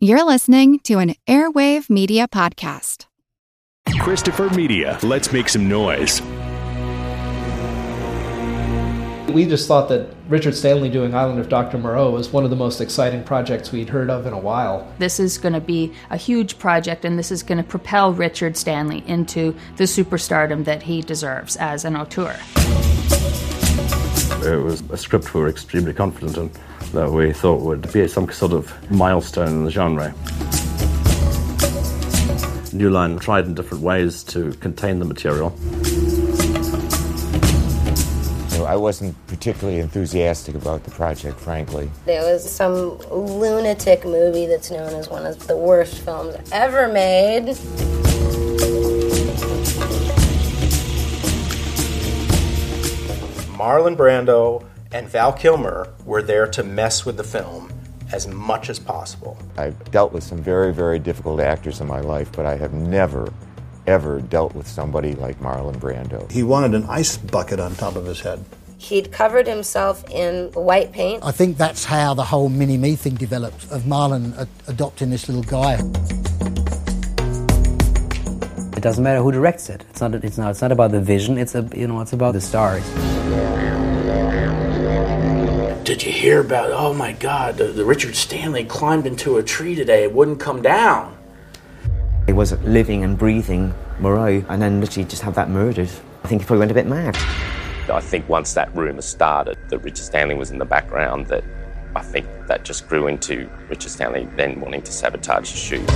You're listening to an Airwave Media Podcast. Christopher Media, let's make some noise. We just thought that Richard Stanley doing Island of Dr. Moreau was one of the most exciting projects we'd heard of in a while. This is going to be a huge project, and this is going to propel Richard Stanley into the superstardom that he deserves as an auteur. It was a script we were extremely confident in that we thought would be some sort of milestone in the genre. New Line tried in different ways to contain the material. I wasn't particularly enthusiastic about the project, frankly. There was some lunatic movie that's known as one of the worst films ever made. Marlon Brando and Val Kilmer were there to mess with the film as much as possible. I've dealt with some very, very difficult actors in my life, but I have never, ever dealt with somebody like Marlon Brando. He wanted an ice bucket on top of his head. He'd covered himself in white paint. I think that's how the whole mini me thing developed, of Marlon a- adopting this little guy. It doesn't matter who directs it. It's not. It's not. It's not about the vision. It's a. You know. It's about the stars. Did you hear about? Oh my God! The, the Richard Stanley climbed into a tree today. It wouldn't come down. He was living and breathing Moreau, and then literally just have that murdered. I think he probably went a bit mad. I think once that rumour started, that Richard Stanley was in the background, that I think that just grew into Richard Stanley then wanting to sabotage the shoot.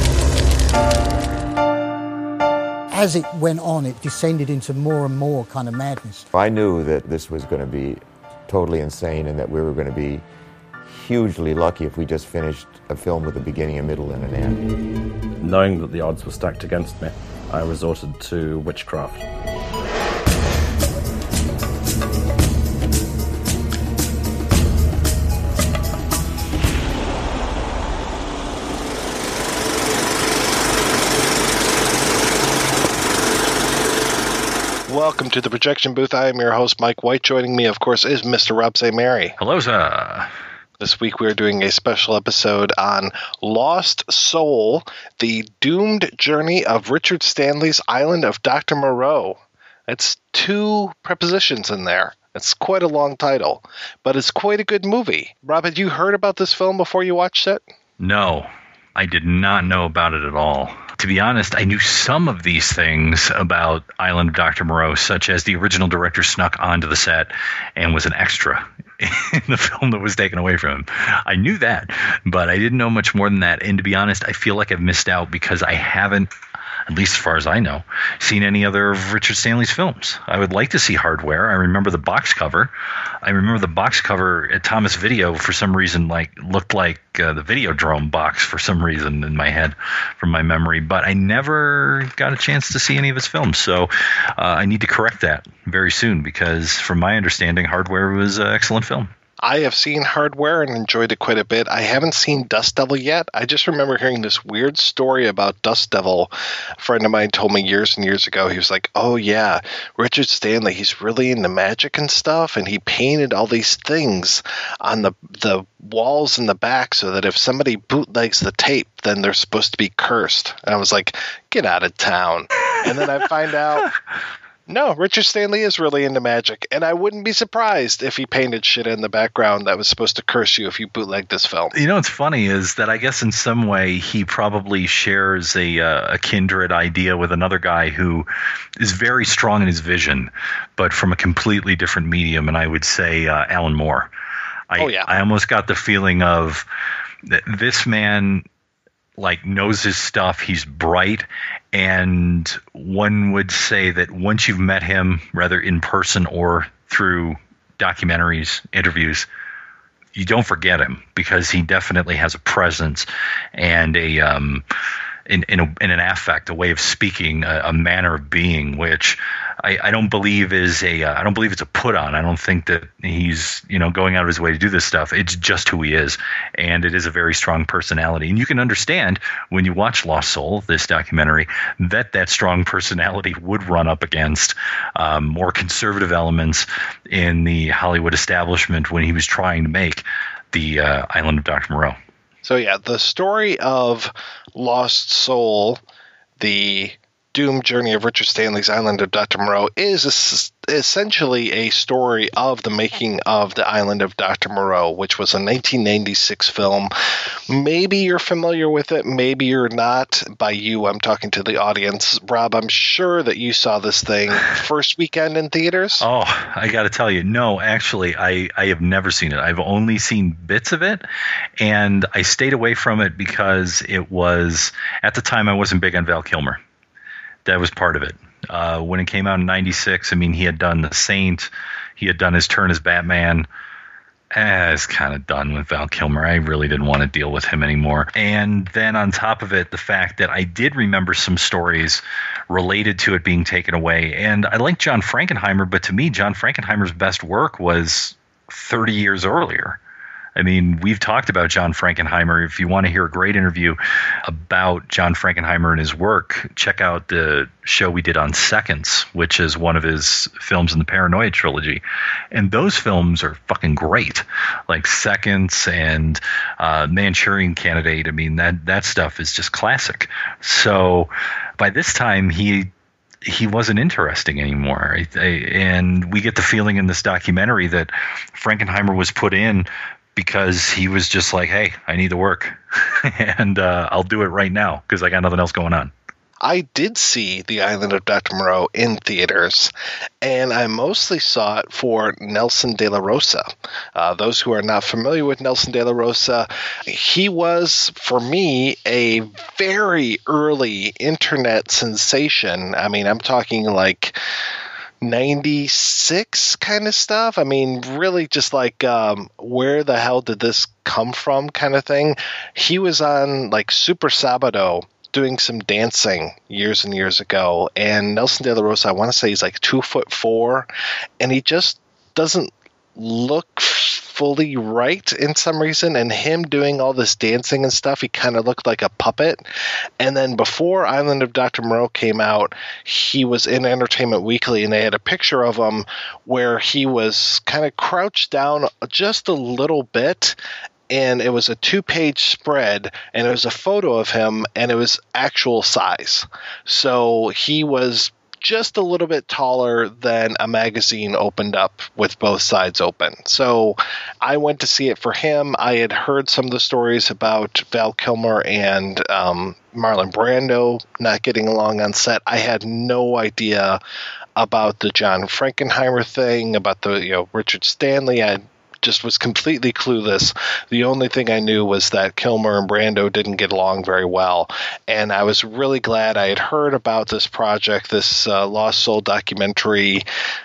As it went on, it descended into more and more kind of madness. I knew that this was going to be totally insane and that we were going to be hugely lucky if we just finished a film with a beginning, a middle, and an end. Knowing that the odds were stacked against me, I resorted to witchcraft. Welcome to the projection booth. I am your host, Mike White. Joining me, of course, is Mr. Rob St. Mary. Hello, sir. This week we are doing a special episode on Lost Soul, the doomed journey of Richard Stanley's Island of Dr. Moreau. It's two prepositions in there. It's quite a long title, but it's quite a good movie. Rob, had you heard about this film before you watched it? No, I did not know about it at all. To be honest, I knew some of these things about Island of Dr. Moreau, such as the original director snuck onto the set and was an extra in the film that was taken away from him. I knew that, but I didn't know much more than that. And to be honest, I feel like I've missed out because I haven't at least as far as I know, seen any other of Richard Stanley's films. I would like to see Hardware. I remember the box cover. I remember the box cover at Thomas Video for some reason like looked like uh, the Videodrome box for some reason in my head from my memory, but I never got a chance to see any of his films. So uh, I need to correct that very soon because from my understanding, Hardware was an excellent film. I have seen Hardware and enjoyed it quite a bit. I haven't seen Dust Devil yet. I just remember hearing this weird story about Dust Devil. A friend of mine told me years and years ago. He was like, "Oh yeah, Richard Stanley. He's really into magic and stuff, and he painted all these things on the the walls in the back so that if somebody bootlegs the tape, then they're supposed to be cursed." And I was like, "Get out of town!" And then I find out no, Richard Stanley is really into magic, and I wouldn't be surprised if he painted shit in the background that was supposed to curse you if you bootlegged this film. You know what's funny is that I guess in some way he probably shares a, uh, a kindred idea with another guy who is very strong in his vision, but from a completely different medium, and I would say uh, Alan Moore. I, oh, yeah. I almost got the feeling of that this man like knows his stuff. He's bright, and one would say that once you've met him, rather in person or through documentaries, interviews, you don't forget him because he definitely has a presence and a um, in in, a, in an affect, a way of speaking, a, a manner of being, which I, I don't believe is a uh, I don't believe it's a put on. I don't think that he's you know going out of his way to do this stuff. It's just who he is, and it is a very strong personality. And you can understand when you watch Lost Soul, this documentary, that that strong personality would run up against um, more conservative elements in the Hollywood establishment when he was trying to make the uh, Island of Dr. Moreau. So yeah, the story of Lost Soul, the doomed journey of Richard Stanley's Island of Dr. Moreau is es- essentially a story of the making of the Island of Dr. Moreau, which was a 1996 film. Maybe you're familiar with it, maybe you're not. By you, I'm talking to the audience. Rob, I'm sure that you saw this thing first weekend in theaters. Oh, I got to tell you, no, actually, I, I have never seen it. I've only seen bits of it, and I stayed away from it because it was, at the time, I wasn't big on Val Kilmer that was part of it. Uh, when it came out in '96, I mean, he had done The Saint, he had done his turn as Batman. Eh, it's kind of done with Val Kilmer. I really didn't want to deal with him anymore. And then on top of it, the fact that I did remember some stories related to it being taken away. And I like John Frankenheimer, but to me, John Frankenheimer's best work was 30 years earlier. I mean, we've talked about John Frankenheimer. If you want to hear a great interview about John Frankenheimer and his work, check out the show we did on Seconds, which is one of his films in the Paranoia trilogy. And those films are fucking great. Like Seconds and uh, Manchurian Candidate. I mean, that, that stuff is just classic. So by this time, he he wasn't interesting anymore. and we get the feeling in this documentary that Frankenheimer was put in because he was just like, "Hey, I need to work, and uh, I'll do it right now because I got nothing else going on." I did see The Island of Dr. Moreau in theaters, and I mostly saw it for Nelson De La Rosa. Uh, those who are not familiar with Nelson De La Rosa, he was, for me, a very early internet sensation. I mean, I'm talking like 96 kind of stuff. I mean, really just like um, where the hell did this come from kind of thing. He was on like Super Sabado doing some dancing years and years ago. And Nelson De La Rosa, I want to say he's like two foot four, and he just doesn't look fully right in some reason and him doing all this dancing and stuff he kind of looked like a puppet. And then before island of dr moreau came out he was in entertainment weekly and they had a picture of him where he was kind of crouched down just a little bit and it was a two page spread and it was a photo of him and it was actual size. So he was just a little bit taller than a magazine opened up with both sides open. So I went to see it for him. I had heard some of the stories about Val Kilmer and um, Marlon Brando not getting along on set. I had no idea about the John Frankenheimer thing, about the you know Richard Stanley. I just was completely clueless. The only thing I knew was that Kilmer and Brando didn't get along very well, and I was really glad I had heard about this project, this uh, Lost Soul documentary.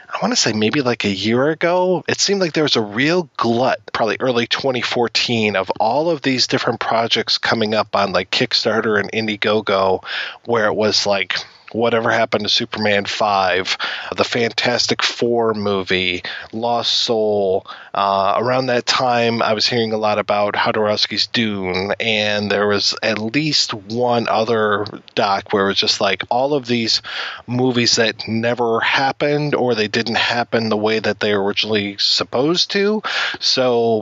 I want to say maybe like a year ago. It seemed like there was a real glut, probably early 2014, of all of these different projects coming up on like Kickstarter and Indiegogo, where it was like Whatever Happened to Superman 5, the Fantastic Four movie, Lost Soul. Uh, around that time, I was hearing a lot about Jodorowsky's Dune, and there was at least one other doc where it was just like all of these movies that never happened or they didn't happen the way that they were originally supposed to. So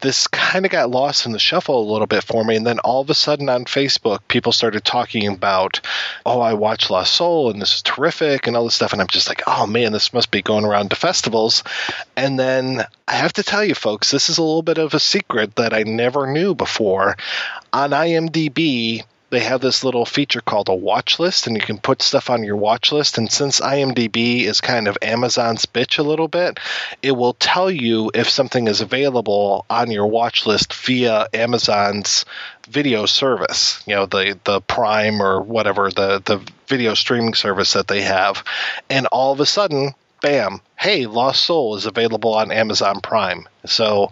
this kind of got lost in the shuffle a little bit for me. And then all of a sudden on Facebook, people started talking about, oh, I watched Lost Soul and this is terrific and all this stuff. And I'm just like, oh man, this must be going around to festivals. And then I have to tell you, folks, this is a little bit of a secret that I never knew before. On IMDb, they have this little feature called a watch list, and you can put stuff on your watch list. And since IMDb is kind of Amazon's bitch a little bit, it will tell you if something is available on your watch list via Amazon's video service, you know, the the Prime or whatever the the video streaming service that they have. And all of a sudden, bam, hey, Lost Soul is available on Amazon Prime. So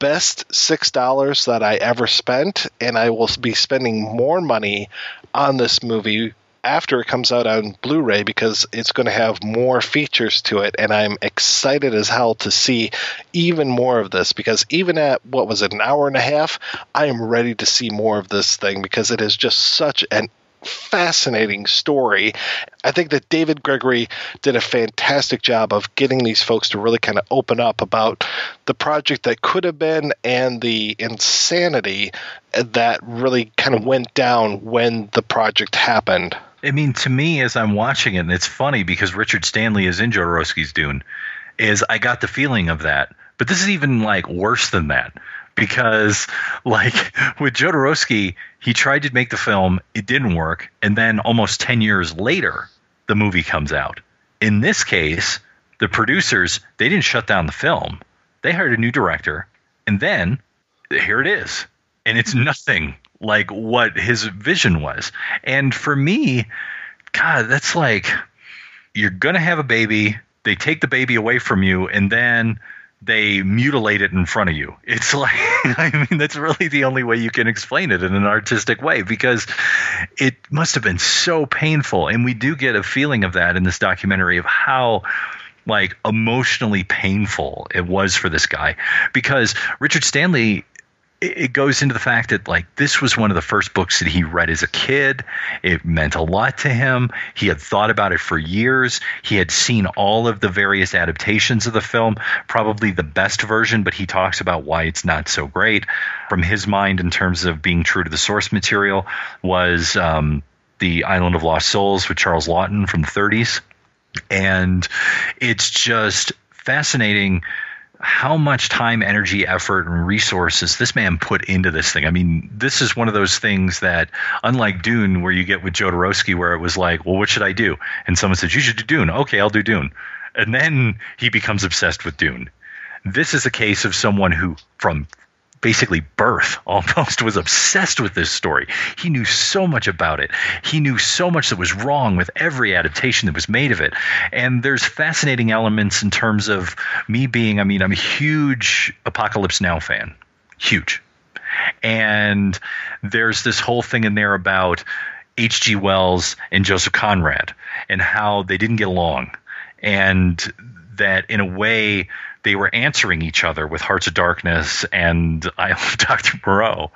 best six dollars that I ever spent, and I will be spending more money on this movie after it comes out on Blu-ray because it's going to have more features to it, and I'm excited as hell to see even more of this. Because even at what was it, an hour and a half, I am ready to see more of this thing because it is just such an fascinating story. I think that David Gregory did a fantastic job of getting these folks to really kind of open up about the project that could have been and the insanity that really kind of went down when the project happened. I mean, to me, as I'm watching it, and it's funny because Richard Stanley is in Jodorowsky's Dune, is I got the feeling of that. But this is even like worse than that because like with Jodorowsky, he tried to make the film, it didn't work, and then almost 10 years later, the movie comes out. In this case, the producers, they didn't shut down the film. They hired a new director, and then here it is. And it's mm-hmm. nothing like what his vision was. And for me, God, that's like you're going to have a baby, they take the baby away from you, and then they mutilate it in front of you. It's like, I mean, that's really the only way you can explain it in an artistic way because it must have been so painful. And we do get a feeling of that in this documentary of how like emotionally painful it was for this guy because Richard Stanley it goes into the fact that like this was one of the first books that he read as a kid. It meant a lot to him. He had thought about it for years. He had seen all of the various adaptations of the film probably the best version but he talks about why it's not so great. From his mind in terms of being true to the source material was um, the island of lost souls with charles Laughton from the 30s and it's just fascinating how much time, energy, effort, and resources this man put into this thing. I mean, this is one of those things that, unlike Dune, where you get with Jodorowsky, where it was like, well, what should I do? And someone says, you should do Dune. Okay, I'll do Dune. And then he becomes obsessed with Dune. This is a case of someone who, from basically birth almost was obsessed with this story. He knew so much about it. He knew so much that was wrong with every adaptation that was made of it. And there's fascinating elements in terms of me being, I mean, I'm a huge Apocalypse Now fan. Huge. And there's this whole thing in there about H.G. Wells and Joseph Conrad and how they didn't get along. And that in a way they were answering each other with Hearts of Darkness and Island of Dr. Moreau.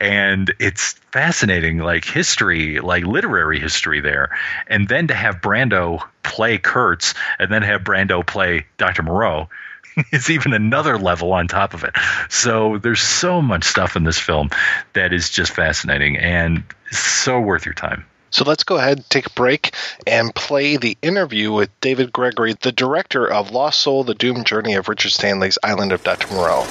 And it's fascinating, like history, like literary history there. And then to have Brando play Kurtz and then have Brando play Dr. Moreau is even another level on top of it. So there's so much stuff in this film that is just fascinating and so worth your time. So let's go ahead, and take a break, and play the interview with David Gregory, the director of Lost Soul The Doomed Journey of Richard Stanley's Island of Dr. Moreau.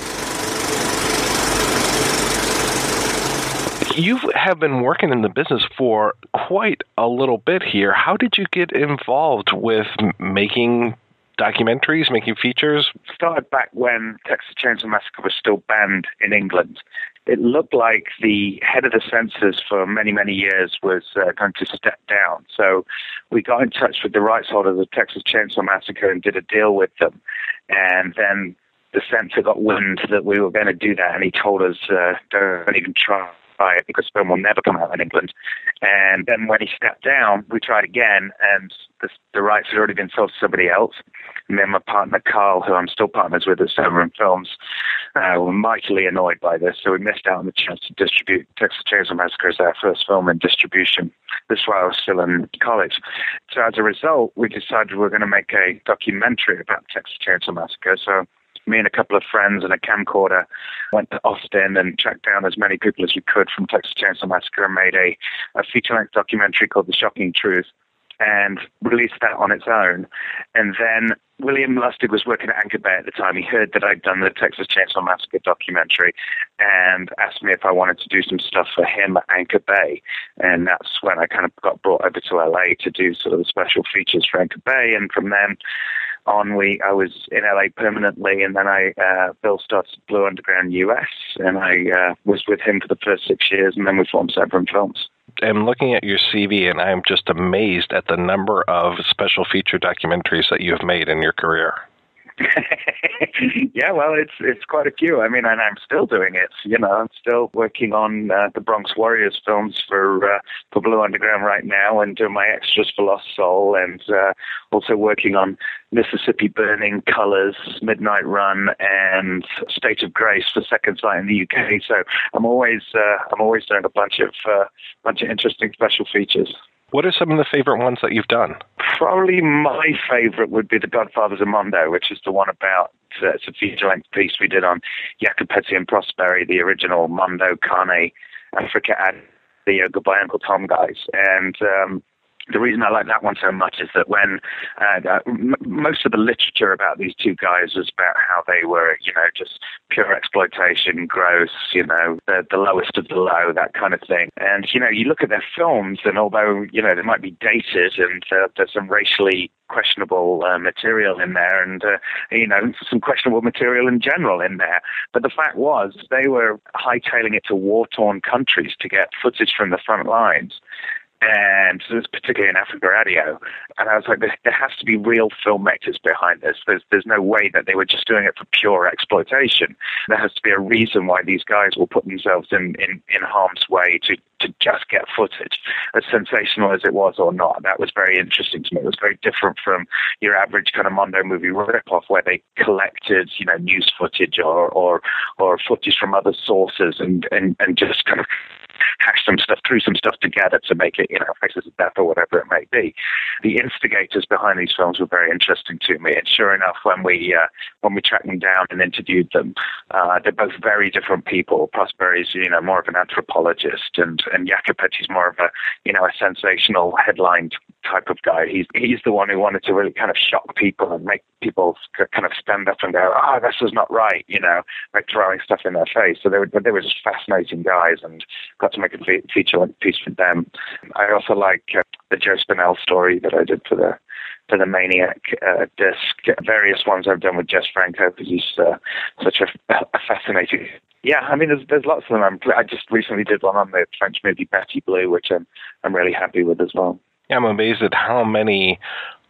You have been working in the business for quite a little bit here. How did you get involved with making documentaries, making features? Started back when Texas Chainsaw Massacre was still banned in England it looked like the head of the censors for many, many years was uh, going to step down. So we got in touch with the rights holders of Texas Chainsaw Massacre and did a deal with them. And then the censor got wind that we were going to do that, and he told us, uh, don't even try it because film will never come out in England. And then when he stepped down, we tried again, and the, the rights had already been sold to somebody else. And then my partner Carl, who I'm still partners with at Severin Films, uh, were mightily annoyed by this, so we missed out on the chance to distribute Texas Chainsaw Massacre as our first film in distribution. This is while I was still in college. So as a result, we decided we were going to make a documentary about Texas Chainsaw Massacre. So me and a couple of friends and a camcorder went to Austin and tracked down as many people as we could from Texas Chainsaw Massacre and made a, a feature-length documentary called The Shocking Truth and released that on its own. And then William Lustig was working at Anchor Bay at the time. He heard that I'd done the Texas Chainsaw Massacre documentary and asked me if I wanted to do some stuff for him at Anchor Bay. And that's when I kind of got brought over to LA to do sort of the special features for Anchor Bay. And from then on, we I was in LA permanently, and then I uh, Bill started Blue Underground US, and I uh, was with him for the first six years, and then we formed Severin Films. I'm looking at your CV, and I'm just amazed at the number of special feature documentaries that you have made in your career. yeah, well, it's it's quite a few. I mean, and I'm still doing it. You know, I'm still working on uh, the Bronx Warriors films for uh, for Blue Underground right now, and doing my extras for Lost Soul, and uh, also working on Mississippi Burning, Colors, Midnight Run, and State of Grace for Second Sight in the UK. So I'm always uh, I'm always doing a bunch of uh, bunch of interesting special features. What are some of the favorite ones that you've done? Probably my favorite would be The Godfathers of Mondo, which is the one about uh, it's a feature length piece we did on Petty and Prosperi, the original Mondo, Cane, Africa, and the uh, Goodbye Uncle Tom guys. And um, the reason I like that one so much is that when uh, m- most of the literature about these two guys was about how they were, you know, just pure exploitation, gross, you know, the, the lowest of the low, that kind of thing. And, you know, you look at their films, and although, you know, they might be dated and uh, there's some racially questionable uh, material in there and, uh, you know, some questionable material in general in there. But the fact was, they were hightailing it to war torn countries to get footage from the front lines and particularly in Africa Addio. And I was like, there, there, has to be real filmmakers behind this. There's there's no way that they were just doing it for pure exploitation. There has to be a reason why these guys will put themselves in, in, in harm's way to, to just get footage, as sensational as it was or not. That was very interesting to me. It was very different from your average kind of Mondo movie ripoff where they collected, you know, news footage or or, or footage from other sources and, and, and just kind of hash some stuff, threw some stuff together to make it, you know, Faces of Death or whatever it may be. The instigators behind these films were very interesting to me, and sure enough, when we uh, when we tracked them down and interviewed them, uh, they're both very different people. Prosperi's, you know, more of an anthropologist, and and Jacopetti's more of a, you know, a sensational headline type of guy. He's he's the one who wanted to really kind of shock people and make people kind of stand up and go, "Oh, this is not right," you know, like throwing stuff in their face. So they were they were just fascinating guys, and got to make a fe- feature length piece for them. I also like uh, the Joe Spinell story that I did for the for the Maniac uh, disc. Various ones I've done with Jess Franco because he's uh, such a, a fascinating yeah, I mean, there's there's lots of them. I'm, i just recently did one on the French movie Betty Blue, which I'm I'm really happy with as well. I'm amazed at how many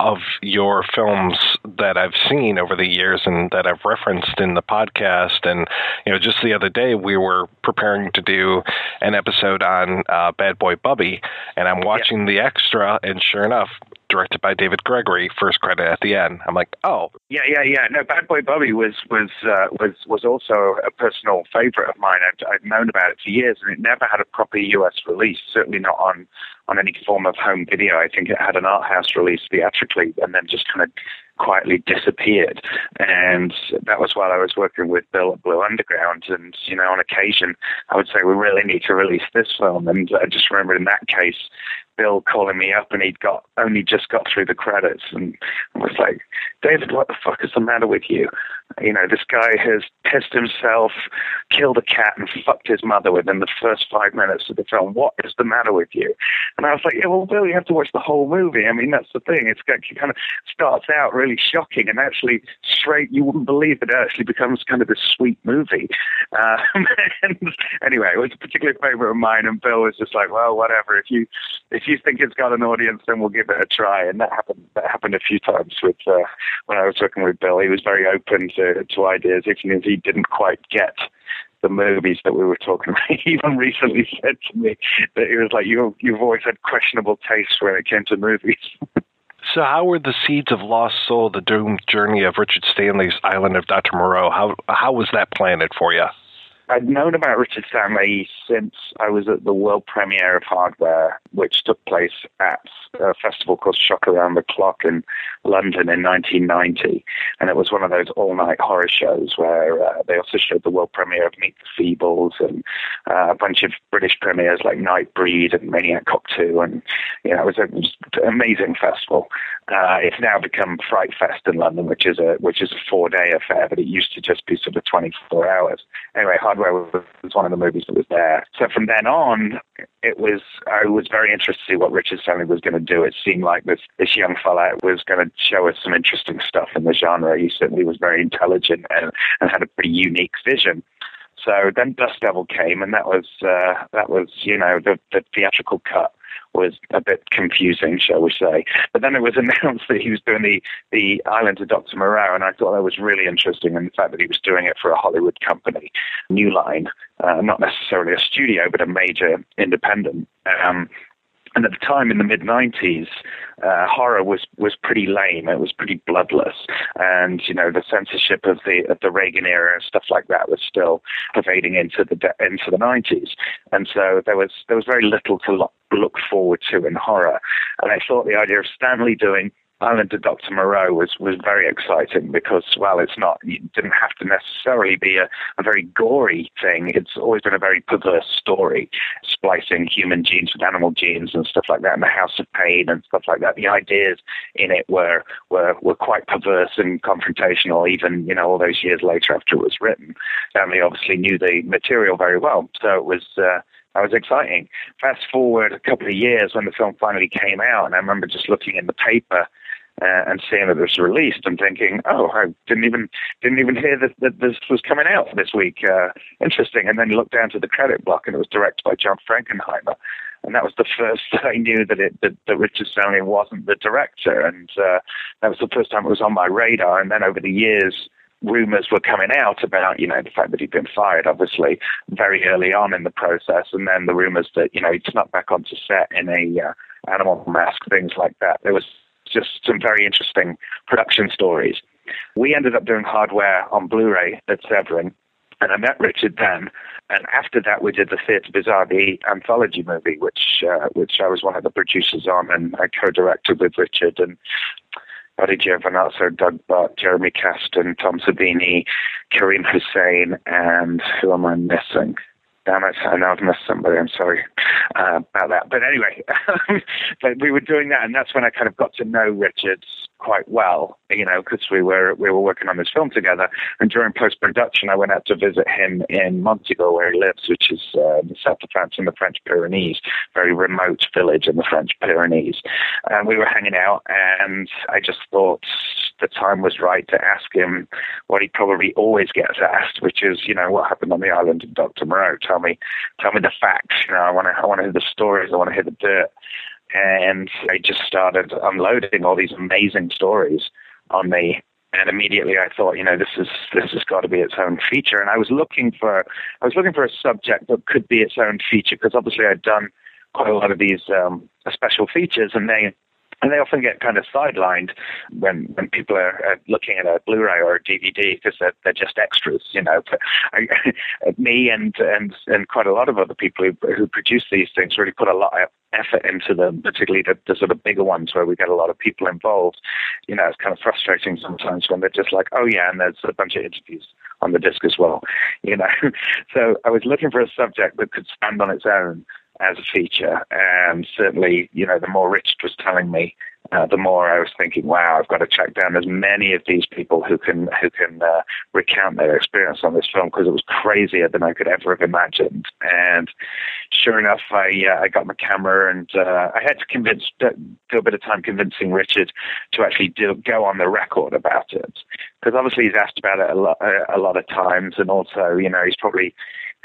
of your films that I've seen over the years and that I've referenced in the podcast. And, you know, just the other day we were preparing to do an episode on uh, Bad Boy Bubby, and I'm watching yeah. the extra, and sure enough, directed by David Gregory, first credit at the end. I'm like, oh. Yeah, yeah, yeah. No, Bad Boy Bubby was was uh, was was also a personal favorite of mine. I'd, I'd known about it for years, and it never had a proper U.S. release. Certainly not on on any form of home video. I think it had an art house release theatrically, and then just kind of quietly disappeared. And that was while I was working with Bill at Blue Underground. And, you know, on occasion, I would say, we really need to release this film. And I just remember in that case, Bill calling me up and he'd got only just got through the credits and I was like, David, what the fuck is the matter with you? You know, this guy has pissed himself, killed a cat, and fucked his mother within the first five minutes of the film. What is the matter with you? And I was like, yeah, well, Bill, you have to watch the whole movie. I mean, that's the thing. It's it kind of starts out really shocking and actually straight, you wouldn't believe it actually becomes kind of this sweet movie. Um, and anyway, it was a particular favorite of mine, and Bill was just like, well, whatever. If you if you think it's got an audience, then we'll give it a try. And that happened. That happened a few times with uh, when I was working with Bill. He was very open to to ideas, even if he didn't quite get the movies that we were talking about. He even recently said to me that he was like, you, you've always had questionable taste when it came to movies. so, how were the seeds of Lost Soul, the doomed journey of Richard Stanley's Island of Dr. Moreau? How how was that planted for you? I'd known about Richard Stanley since I was at the world premiere of Hardware, which took place at a festival called Shock Around the Clock in London in 1990. And it was one of those all night horror shows where uh, they also showed the world premiere of Meet the Feebles and uh, a bunch of British premieres like Nightbreed and Maniac Cop 2. And, you know, it was, a, it was an amazing festival. Uh, it's now become Fright Fest in London, which is a which is a four day affair, but it used to just be sort of 24 hours. Anyway, Hardware was one of the movies that was there. So from then on, it was I was very interested to see what Richard Stanley was going to do. It seemed like this this young fella was going to show us some interesting stuff in the genre. He certainly was very intelligent and, and had a pretty unique vision. So then Dust Devil came, and that was uh, that was you know the, the theatrical cut was a bit confusing, shall we say. But then it was announced that he was doing the, the Island of Dr. Moreau, and I thought that was really interesting, and the fact that he was doing it for a Hollywood company, New Line, uh, not necessarily a studio, but a major independent. Um, and at the time in the mid 90s, uh, horror was, was pretty lame. It was pretty bloodless. And, you know, the censorship of the, of the Reagan era and stuff like that was still pervading into the, into the 90s. And so there was, there was very little to look, look forward to in horror. And I thought the idea of Stanley doing Island of Dr. Moreau was, was very exciting because, well, it's not, it didn't have to necessarily be a, a very gory thing. It's always been a very perverse story, splicing human genes with animal genes and stuff like that, and the House of Pain and stuff like that. The ideas in it were, were, were quite perverse and confrontational, even, you know, all those years later after it was written. Stanley obviously knew the material very well, so it was, uh, that was exciting. Fast forward a couple of years when the film finally came out, and I remember just looking in the paper uh, and seeing that it was released and thinking, oh, I didn't even didn't even hear that, that this was coming out this week. Uh, interesting. And then you look down to the credit block, and it was directed by John Frankenheimer. And that was the first that I knew that it that, that Richard Stanley wasn't the director, and uh, that was the first time it was on my radar. And then over the years, rumors were coming out about, you know, the fact that he'd been fired, obviously, very early on in the process, and then the rumors that, you know, he'd snuck back onto set in a uh, animal mask, things like that. There was just some very interesting production stories. We ended up doing hardware on Blu-ray at Severin, and I met Richard then. And after that, we did the Theatre Bizarre, the anthology movie, which uh, which I was one of the producers on, and I co-directed with Richard and Buddy Giovinazzo, Doug Buck, Jeremy Kasten, Tom Savini, Karim Hussain, and who am I missing? Damn it, I know I've missed somebody. I'm sorry uh, about that. But anyway, but we were doing that, and that's when I kind of got to know Richards quite well, you know, because we were we were working on this film together. And during post production, I went out to visit him in Montségur, where he lives, which is uh, in the south of France in the French Pyrenees, very remote village in the French Pyrenees. And we were hanging out, and I just thought the time was right to ask him what he probably always gets asked, which is, you know, what happened on the island of Dr. Moreau. Tell me, tell me the facts. You know, I want to, I want to hear the stories. I want to hear the dirt and I just started unloading all these amazing stories on me. And immediately I thought, you know, this is this has got to be its own feature. And I was looking for I was looking for a subject that could be its own feature because obviously I'd done quite a lot of these um, special features, and they and they often get kind of sidelined when when people are, looking at a Blu-ray or a DVD because they're, they're just extras, you know. But I, me and and and quite a lot of other people who who produce these things really put a lot of effort into them, particularly the, the sort of bigger ones where we get a lot of people involved. You know, it's kind of frustrating sometimes when they're just like, oh yeah, and there's a bunch of interviews on the disc as well, you know. so I was looking for a subject that could stand on its own as a feature. And certainly, you know, the more Richard was telling me, uh, the more I was thinking, wow, I've got to track down as many of these people who can who can uh, recount their experience on this film because it was crazier than I could ever have imagined. And sure enough, I uh, I got my camera and uh, I had to convince do a bit of time convincing Richard to actually do, go on the record about it because obviously he's asked about it a lot a, a lot of times, and also you know he's probably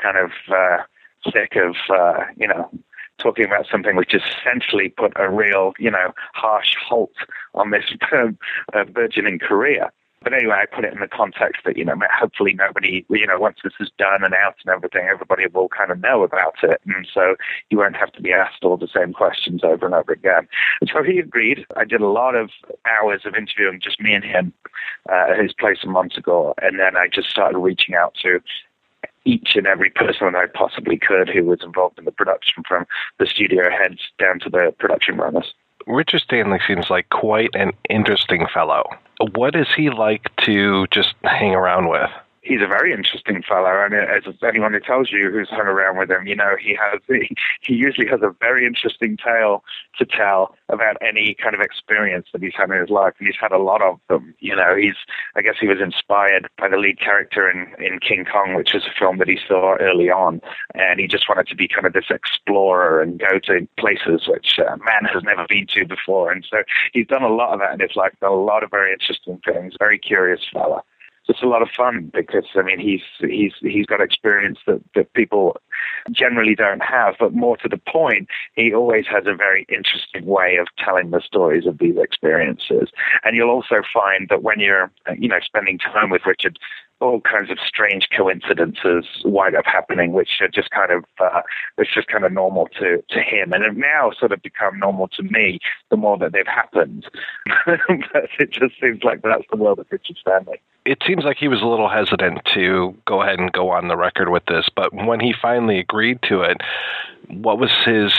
kind of uh, sick of uh, you know talking about something which essentially put a real you know harsh halt on this uh, burgeoning career. But anyway, I put it in the context that, you know, hopefully nobody, you know, once this is done and out and everything, everybody will kind of know about it. And so you won't have to be asked all the same questions over and over again. And so he agreed. I did a lot of hours of interviewing, just me and him, uh, at his place in Montségur. And then I just started reaching out to each and every person I possibly could who was involved in the production, from the studio heads down to the production runners. Richard Stanley seems like quite an interesting fellow. What is he like to just hang around with? He's a very interesting fellow, and as anyone who tells you who's hung around with him, you know he has he, he usually has a very interesting tale to tell about any kind of experience that he's had in his life, and he's had a lot of them. You know, he's I guess he was inspired by the lead character in in King Kong, which is a film that he saw early on, and he just wanted to be kind of this explorer and go to places which uh, man has never been to before, and so he's done a lot of that in his life, done a lot of very interesting things. Very curious fella. Just a lot of fun because I mean he's he's he's got experience that that people generally don't have, but more to the point, he always has a very interesting way of telling the stories of these experiences. And you'll also find that when you're you know spending time with Richard, all kinds of strange coincidences wind up happening, which are just kind of uh, it's just kind of normal to to him, and have now sort of become normal to me. The more that they've happened, but it just seems like that's the world of Richard Stanley. It seems like he was a little hesitant to go ahead and go on the record with this, but when he finally agreed to it, what was his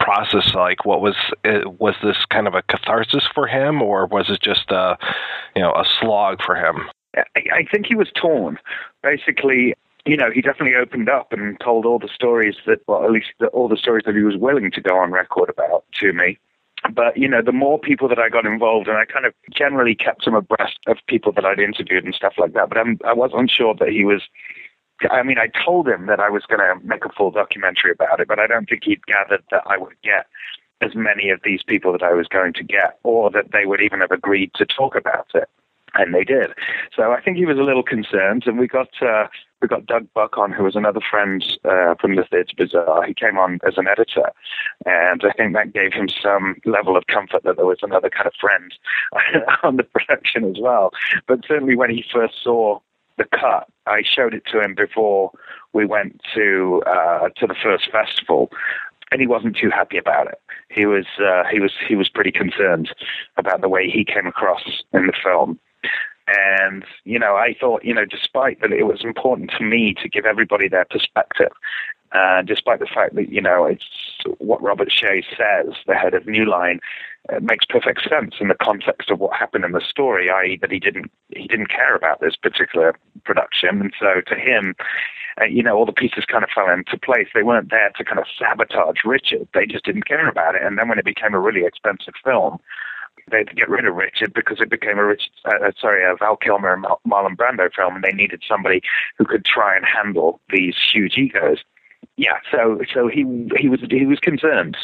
process like? What was uh, was this kind of a catharsis for him, or was it just a you know a slog for him? I, I think he was torn. Basically, you know, he definitely opened up and told all the stories that, well, at least the, all the stories that he was willing to go on record about to me. But, you know, the more people that I got involved, and I kind of generally kept him abreast of people that I'd interviewed and stuff like that. But I'm, I wasn't sure that he was I mean, I told him that I was going to make a full documentary about it, but I don't think he'd gathered that I would get as many of these people that I was going to get, or that they would even have agreed to talk about it and they did. So I think he was a little concerned, and we got uh, we got Doug Buck on, who was another friend uh, from the Theatre Bizarre. He came on as an editor, and I think that gave him some level of comfort that there was another kind of friend on the production as well. But certainly when he first saw the cut, I showed it to him before we went to uh, to the first festival, and he wasn't too happy about it. He was uh, he was he was pretty concerned about the way he came across in the film. And, you know, I thought, you know, despite that it was important to me to give everybody their perspective, uh, despite the fact that, you know, it's what Robert Shaye says, the head of New Line, uh, makes perfect sense in the context of what happened in the story, i.e., that he didn't he didn't care about this particular production, and so to him, uh, you know, all the pieces kind of fell into place. They weren't there to kind of sabotage Richard; they just didn't care about it. And then when it became a really expensive film, they had to get rid of Richard because it became a Richard, uh, uh, sorry, a Val Kilmer and Marlon Brando film, and they needed somebody who could try and handle these huge egos. Yeah, so so he he was he was concerned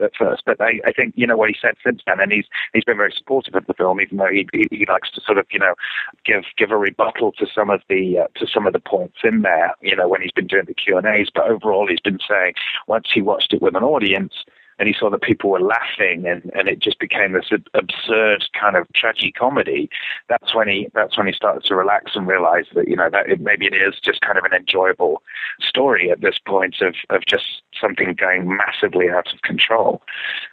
at first, but I, I think you know what he said since then, and he's he's been very supportive of the film, even though he he, he likes to sort of you know give give a rebuttal to some of the uh, to some of the points in there, you know, when he's been doing the Q and A's. But overall, he's been saying once he watched it with an audience, and he saw that people were laughing and, and it just became this absurd kind of tragic comedy. That's when he that's when he started to relax and realize that you know that it, maybe it is just kind of an enjoyable story at this point of of just something going massively out of control.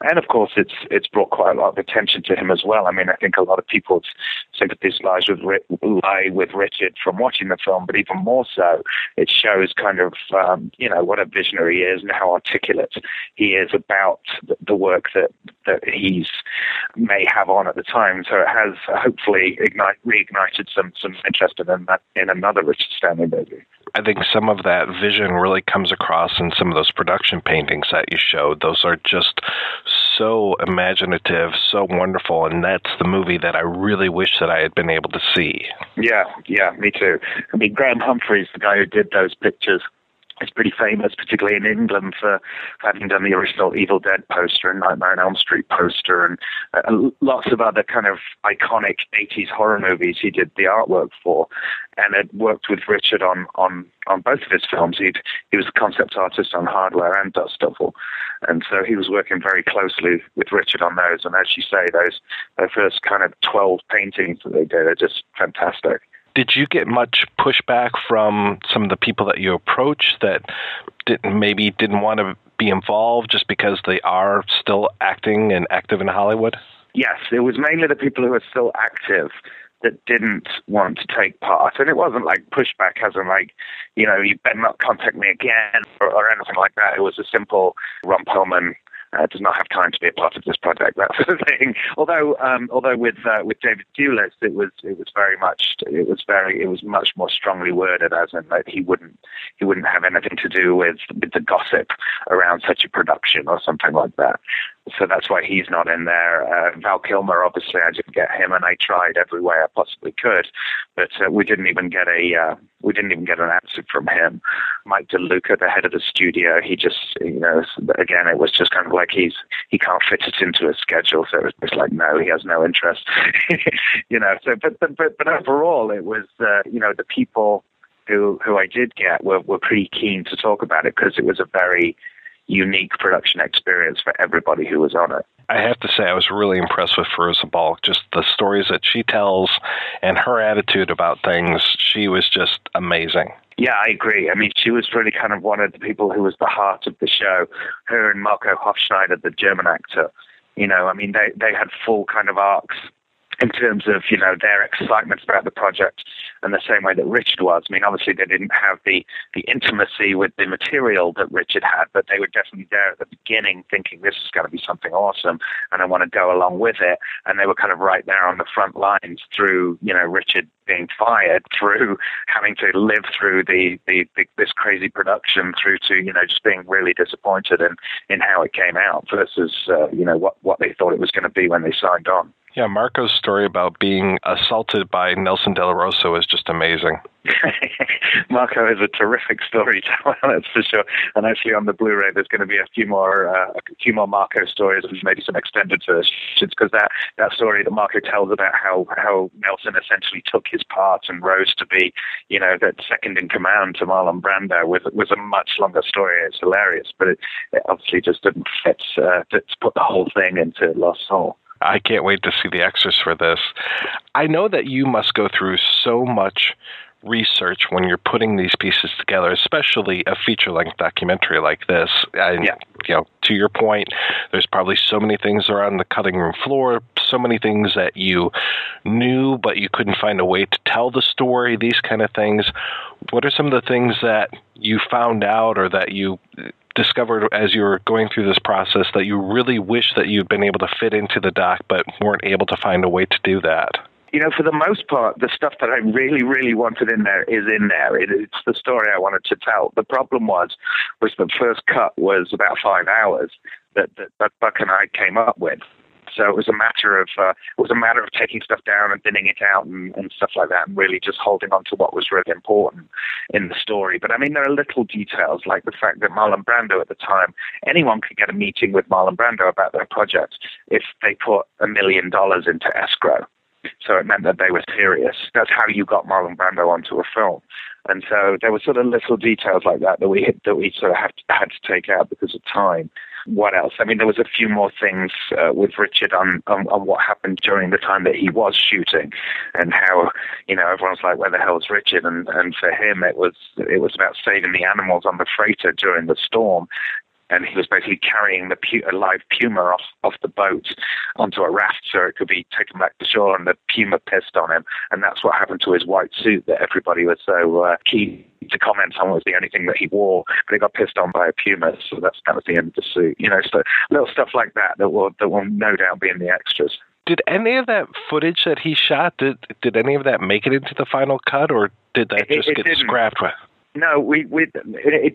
And of course it's it's brought quite a lot of attention to him as well. I mean i think a lot of people's sympathies lies with lie with richard from watching the film but even more so it shows kind of um, you know what a visionary he is and how articulate he is about the work that that he's may have on at the time. So it has hopefully ignite, reignited some some interest in that in another Richard Stanley movie. I think some of that vision really comes across in some of those production paintings that you showed. Those are just so imaginative, so wonderful, and that's the movie that I really wish that I had been able to see. Yeah, yeah, me too. I mean, Graham Humphreys, the guy who did those pictures, is pretty famous, particularly in England, for having done the original Evil Dead poster and Nightmare on Elm Street poster and uh, lots of other kind of iconic 80s horror movies he did the artwork for and had worked with Richard on, on, on both of his films. He'd, he was the concept artist on Hardware and Dust Devil. And so he was working very closely with Richard on those. And as you say, those, those first kind of 12 paintings that they did are just fantastic did you get much pushback from some of the people that you approached that didn't maybe didn't want to be involved just because they are still acting and active in Hollywood? Yes, it was mainly the people who are still active that didn't want to take part. And it wasn't like pushback as in like, you know, you better not contact me again or, or anything like that. It was a simple Ron Perlman uh, does not have time to be a part of this project, that sort of thing. Although, um, although with uh, with David Thewlis, it was it was very much it was very it was much more strongly worded, as in that he wouldn't he wouldn't have anything to do with with the gossip around such a production or something like that. So that's why he's not in there. Uh, Val Kilmer, obviously, I didn't get him, and I tried every way I possibly could, but uh, we didn't even get a uh, we didn't even get an answer from him. Mike DeLuca, the head of the studio, he just you know again it was just kind of like he's he can't fit it into his schedule, so it was just like no, he has no interest, you know. So but but but, but overall, it was uh, you know the people who who I did get were were pretty keen to talk about it because it was a very unique production experience for everybody who was on it. I have to say, I was really impressed with Fairuza Balk. Just the stories that she tells and her attitude about things, she was just amazing. Yeah, I agree. I mean, she was really kind of one of the people who was the heart of the show. Her and Marco Hofschneider, the German actor, you know, I mean, they, they had full kind of arcs in terms of you know their excitement about the project and the same way that Richard was. I mean, obviously they didn't have the the intimacy with the material that Richard had, but they were definitely there at the beginning, thinking this is going to be something awesome, and I want to go along with it. And they were kind of right there on the front lines through you know Richard being fired, through having to live through the, the, the this crazy production, through to you know just being really disappointed in in how it came out versus uh, you know what what they thought it was going to be when they signed on. Yeah, Marco's story about being assaulted by Nelson De La Rosa is just amazing. Marco is a terrific storyteller, that's for sure. And actually, on the Blu-ray, there's going to be a few more, uh, a few more Marco stories, and maybe some extended versions, because that that story that Marco tells about how how Nelson essentially took his part and rose to be, you know, that second in command to Marlon Brando was was a much longer story. It's hilarious, but it, it obviously just didn't fit uh, to put the whole thing into Lost Soul. I can't wait to see the extras for this. I know that you must go through so much research when you're putting these pieces together, especially a feature length documentary like this. And, yeah. you know, to your point, there's probably so many things around the cutting room floor, so many things that you knew, but you couldn't find a way to tell the story, these kind of things. What are some of the things that you found out or that you discovered as you were going through this process that you really wish that you'd been able to fit into the doc but weren't able to find a way to do that? You know, for the most part, the stuff that I really, really wanted in there is in there. It, it's the story I wanted to tell. The problem was, was the first cut was about five hours that, that, that Buck and I came up with. So it was a matter of uh, it was a matter of taking stuff down and thinning it out and, and stuff like that, and really just holding on to what was really important in the story. But I mean, there are little details like the fact that Marlon Brando at the time, anyone could get a meeting with Marlon Brando about their project if they put a million dollars into escrow. So it meant that they were serious. That's how you got Marlon Brando onto a film. And so there were sort of little details like that that we that we sort of had to, had to take out because of time. What else? I mean, there was a few more things uh, with Richard on, on on what happened during the time that he was shooting, and how you know everyone's like, "Where the hell's Richard?" And and for him, it was it was about saving the animals on the freighter during the storm, and he was basically carrying the pu- a live puma off, off the boat onto a raft so it could be taken back to shore, and the puma pissed on him, and that's what happened to his white suit that everybody was so uh, keen to comment on was the only thing that he wore, but he got pissed on by a puma, so that's that was the end of the suit. You know, so little stuff like that that will that will no doubt be in the extras. Did any of that footage that he shot did did any of that make it into the final cut, or did that It- just it get didn't. scrapped? With? No, we we it,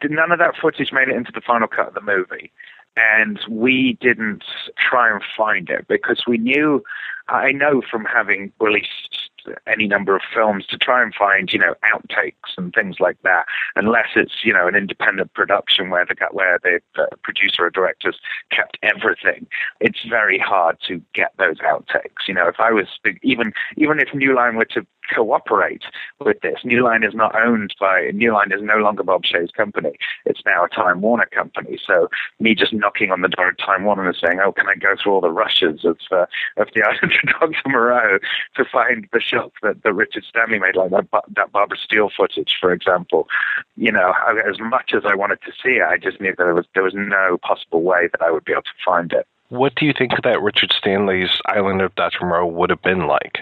it, none of that footage made it into the final cut of the movie, and we didn't try and find it because we knew. I know from having released any number of films to try and find you know outtakes and things like that, unless it's you know an independent production where the where the producer or directors kept everything. It's very hard to get those outtakes. You know, if I was even even if New Line were to cooperate with this. New Line is not owned by New Line is no longer Bob Shaye's company. It's now a Time Warner company. So me just knocking on the door of Time Warner and saying, "Oh, can I go through all the rushes of uh, of the Island of Dr. Moreau to find the shot that, that Richard Stanley made, like that that Barbara Steele footage, for example." You know, as much as I wanted to see it, I just knew that there was there was no possible way that I would be able to find it. What do you think that Richard Stanley's Island of Dr. Moreau would have been like?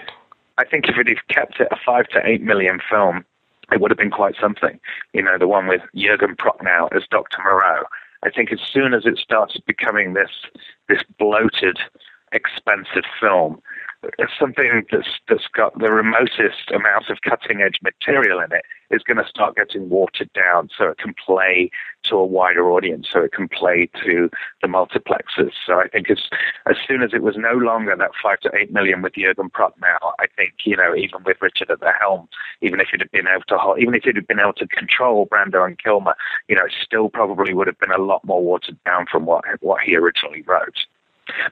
I think if it had kept it a five to eight million film, it would have been quite something. You know, the one with Jürgen Prochnow as Dr. Moreau. I think as soon as it started becoming this this bloated expensive film, It's something that's that's got the remotest amount of cutting edge material in it is going to start getting watered down so it can play to a wider audience, so it can play to the multiplexes. So I think as as soon as it was no longer that five to eight million with Jurgen Prochnow, I think you know even with Richard at the helm, even if it had been able to hold, even if it had been able to control Brando and Kilmer, you know, it still probably would have been a lot more watered down from what what he originally wrote.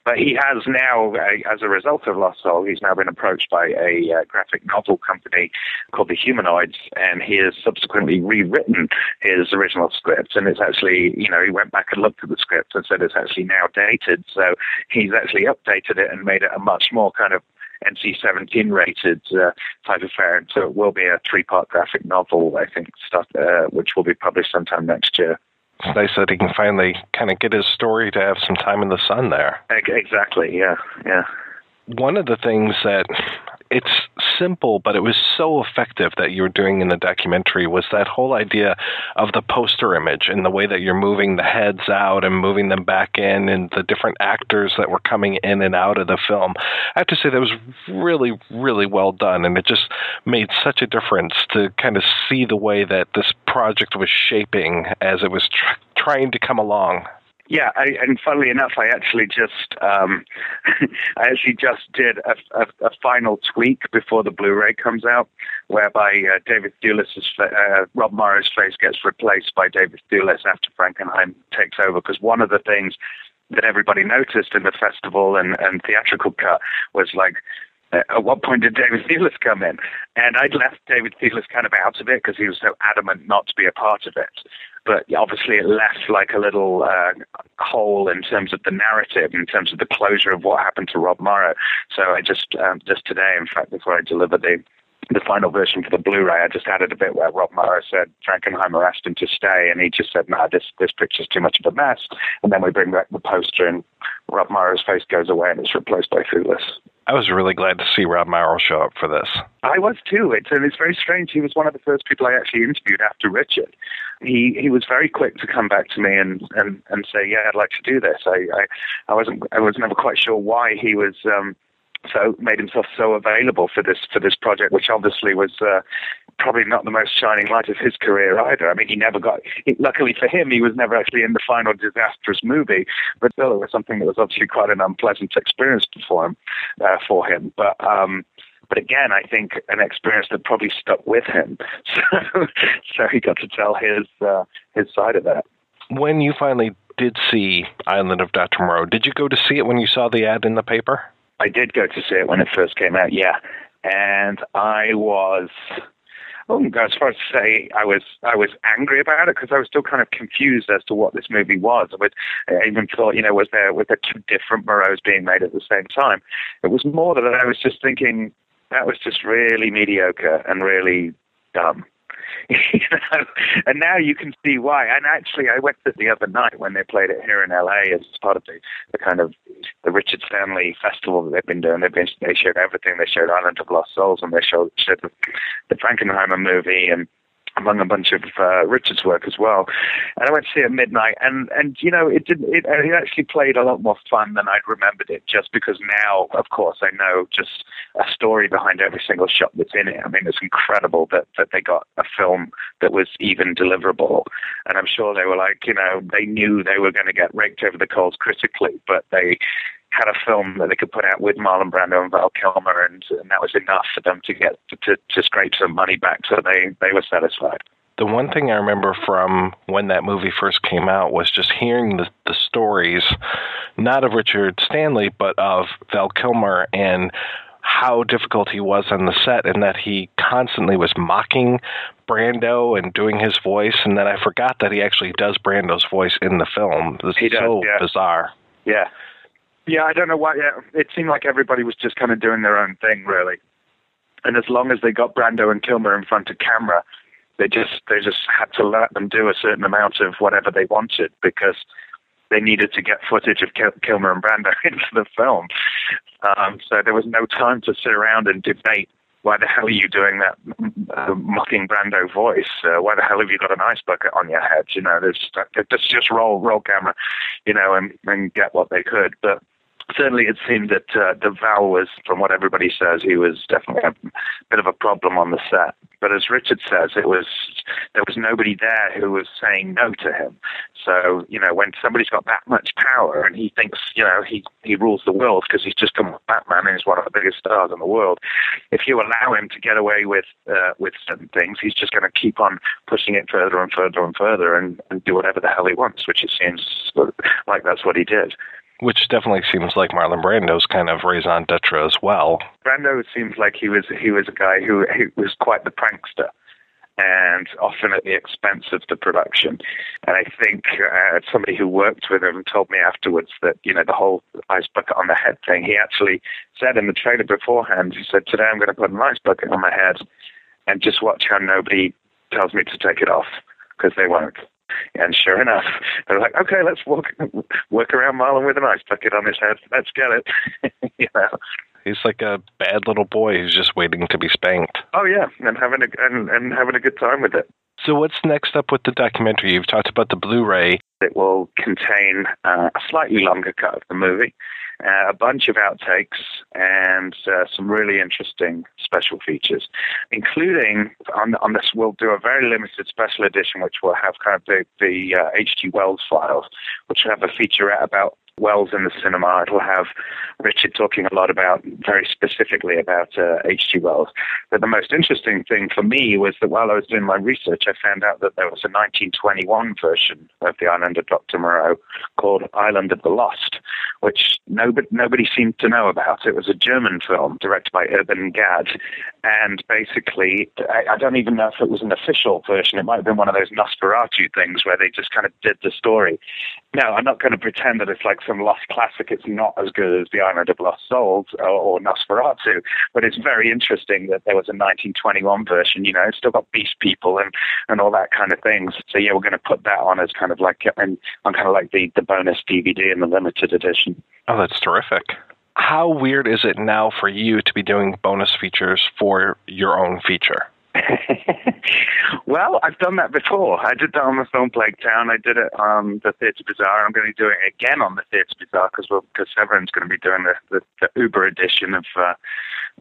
But he has now, uh, as a result of Lost Soul, he's now been approached by a uh, graphic novel company called The Humanoids, and he has subsequently rewritten his original script. And it's actually, you know, he went back and looked at the script and said it's actually now dated. So he's actually updated it and made it a much more kind of NC-17 rated uh, type affair. And so it will be a three-part graphic novel, I think, uh, which will be published sometime next year it's nice that he can finally kind of get his story to have some time in the sun there. Exactly. Yeah. Yeah. One of the things that it's simple, but it was so effective that you were doing in the documentary was that whole idea of the poster image and the way that you're moving the heads out and moving them back in and the different actors that were coming in and out of the film. I have to say that was really, really well done. And it just made such a difference to kind of see the way that this project was shaping as it was tr- trying to come along. Yeah, I, and funnily enough, I actually just um, I actually just did a, a, a, final tweak before the Blu-ray comes out, whereby uh, David Thewlis's uh, Rob Morrow's face gets replaced by David Thewlis after Frankenheim takes over. Because one of the things that everybody noticed in the festival and, and theatrical cut was like uh, at what point did David Thewlis come in? And I'd left David Thewlis kind of out of it because he was so adamant not to be a part of it but obviously it left like a little uh, hole in terms of the narrative, in terms of the closure of what happened to Rob Morrow. So I just um, just today, in fact, before I delivered the the final version for the Blu-ray, I just added a bit where Rob Morrow said Frankenheimer asked him to stay, and he just said, "No, nah, this this picture's too much of a mess." And then we bring back the poster, and Rob Morrow's face goes away, and it's replaced by Thewlis. I was really glad to see Rob Morrow show up for this. I was too. It's and it's very strange. He was one of the first people I actually interviewed after Richard. He he was very quick to come back to me and and and say, yeah, I'd like to do this. I I, I wasn't I was never quite sure why he was. um so made himself so available for this for this project, which obviously was uh, probably not the most shining light of his career either. I mean, he never got. He, luckily for him, he was never actually in the final disastrous movie, but still, it was something that was obviously quite an unpleasant experience for him. Uh, for him, but. Um, but again, I think an experience that probably stuck with him, so, so he got to tell his uh, his side of that. When you finally did see Island of Dr. Moreau, did you go to see it when you saw the ad in the paper? I did go to see it when it first came out, yeah. And I was oh, wouldn't go as far as to say I was I was angry about it because I was still kind of confused as to what this movie was. I, I even thought, you know, was there was there two different Moreaus being made at the same time? It was more that I was just thinking that was just really mediocre and really dumb. you know? And now you can see why. And actually, I went to the other night when they played it here in LA as part of the, the kind of the Richard Stanley festival that they've been doing. They've been they showed everything. They showed Island of Lost Souls and they showed, showed the, the Frankenheimer movie and among a bunch of uh, Richard's work as well. And I went to see it at midnight, and and you know it did it, it actually played a lot more fun than I'd remembered it. Just because now, of course, I know just a story behind every single shot that's in it. I mean, it's incredible that that they got a film that was even deliverable, and I'm sure they were like, you know, they knew they were going to get raked over the coals critically, but they had a film that they could put out with Marlon Brando and Val Kilmer, and, and that was enough for them to get to, to scrape some money back. So they they were satisfied. The one thing I remember from when that movie first came out was just hearing the, the stories, not of Richard Stanley, but of Val Kilmer and how difficult he was on the set and that he constantly was mocking Brando and doing his voice and then I forgot that he actually does Brando's voice in the film. This is so yeah. bizarre. Yeah. Yeah, I don't know why. Yeah, it seemed like everybody was just kind of doing their own thing, really. And as long as they got Brando and Kilmer in front of camera, they just they just had to let them do a certain amount of whatever they wanted because they needed to get footage of Kil- Kilmer and Brando into the film. Um, so there was no time to sit around and debate why the hell are you doing that uh, mocking Brando voice? Uh, why the hell have you got an ice bucket on your head? You know, there's just, just roll roll camera, you know, and, and get what they could. But certainly it seemed that uh, the Val was, from what everybody says, he was definitely a bit of a problem on the set. But as Richard says, it was there was nobody there who was saying no to him. So you know, when somebody's got that much power and he thinks you know he he rules the world because he's just come with Batman and he's one of the biggest stars in the world. If you allow him to get away with uh, with certain things, he's just going to keep on pushing it further and further and further and, and do whatever the hell he wants, which it seems like that's what he did. Which definitely seems like Marlon Brando's kind of raison d'etre as well. Brando seems like he was he was a guy who, who was quite the prankster and often at the expense of the production. And I think uh, somebody who worked with him told me afterwards that, you know, the whole ice bucket on the head thing, he actually said in the trailer beforehand, he said, today I'm going to put an ice bucket on my head and just watch how nobody tells me to take it off because they won't. And sure enough, they're like, okay, let's walk work around Marlon with an ice bucket on his head. Let's get it. you know. He's like a bad little boy who's just waiting to be spanked. Oh yeah, and having a and, and having a good time with it. So what's next up with the documentary? You've talked about the Blu-ray. It will contain uh, a slightly longer cut of the movie, uh, a bunch of outtakes, and uh, some really interesting special features, including on on this. We'll do a very limited special edition, which will have kind of the the H.G. Wells files, which will have a featurette about Wells in the cinema. It'll have Richard talking a lot about, very specifically about H.G. Uh, Wells. But the most interesting thing for me was that while I was doing my research, I found out that there was a 1921 version of The Island of Dr. Moreau called Island of the Lost, which nobody, nobody seemed to know about. It was a German film directed by Urban Gad. And basically, I, I don't even know if it was an official version. It might have been one of those Nosferatu things where they just kind of did the story. Now, I'm not going to pretend that it's like some lost classic. It's not as good as The Island of Lost Souls or, or Nosferatu, but it's very interesting that there was a 1921 version. You know, it's still got beast people and, and all that kind of things. So yeah, we're going to put that on as kind of like and on kind of like the the bonus DVD in the limited edition. Oh, that's terrific. How weird is it now for you to be doing bonus features for your own feature? well, I've done that before. I did that on the film Plague Town. I did it on the Theatre Bizarre. I'm going to do it again on the Theatre Bizarre because because Severin's going to be doing the, the, the Uber edition of uh,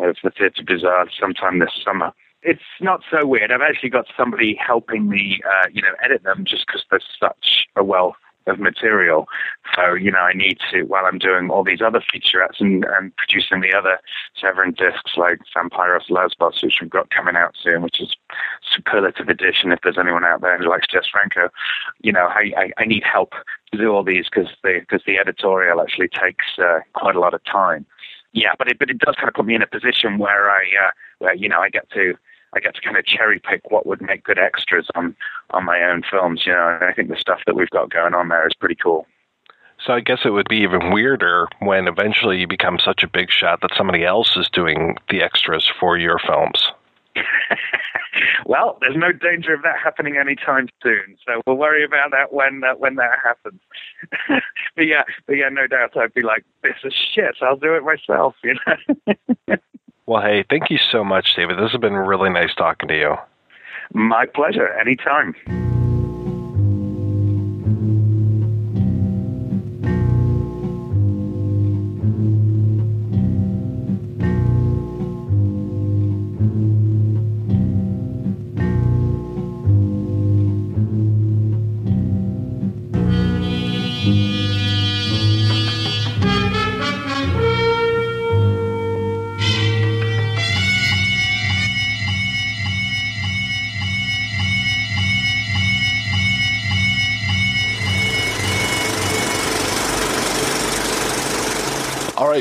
of the Theatre Bizarre sometime this summer. It's not so weird. I've actually got somebody helping me, uh, you know, edit them just because there's such a wealth of material. So, you know, I need to, while I'm doing all these other featurettes and, and producing the other Severin discs like Vampiros Lesbos, which we've got coming out soon, which is superlative edition if there's anyone out there who likes Jess Franco, you know, I, I, I need help to do all these because the, cause the editorial actually takes uh, quite a lot of time. Yeah, but it, but it does kind of put me in a position where I, uh, where, you know, I get to, I get to kind of cherry pick what would make good extras on on my own films. You know, and I think the stuff that we've got going on there is pretty cool. So I guess it would be even weirder when eventually you become such a big shot that somebody else is doing the extras for your films. well, there's no danger of that happening anytime soon, so we'll worry about that when uh, when that happens. but yeah, but yeah, no doubt I'd be like, this is shit. I'll do it myself. You know. Well, hey, thank you so much, David. This has been really nice talking to you. My pleasure. Anytime.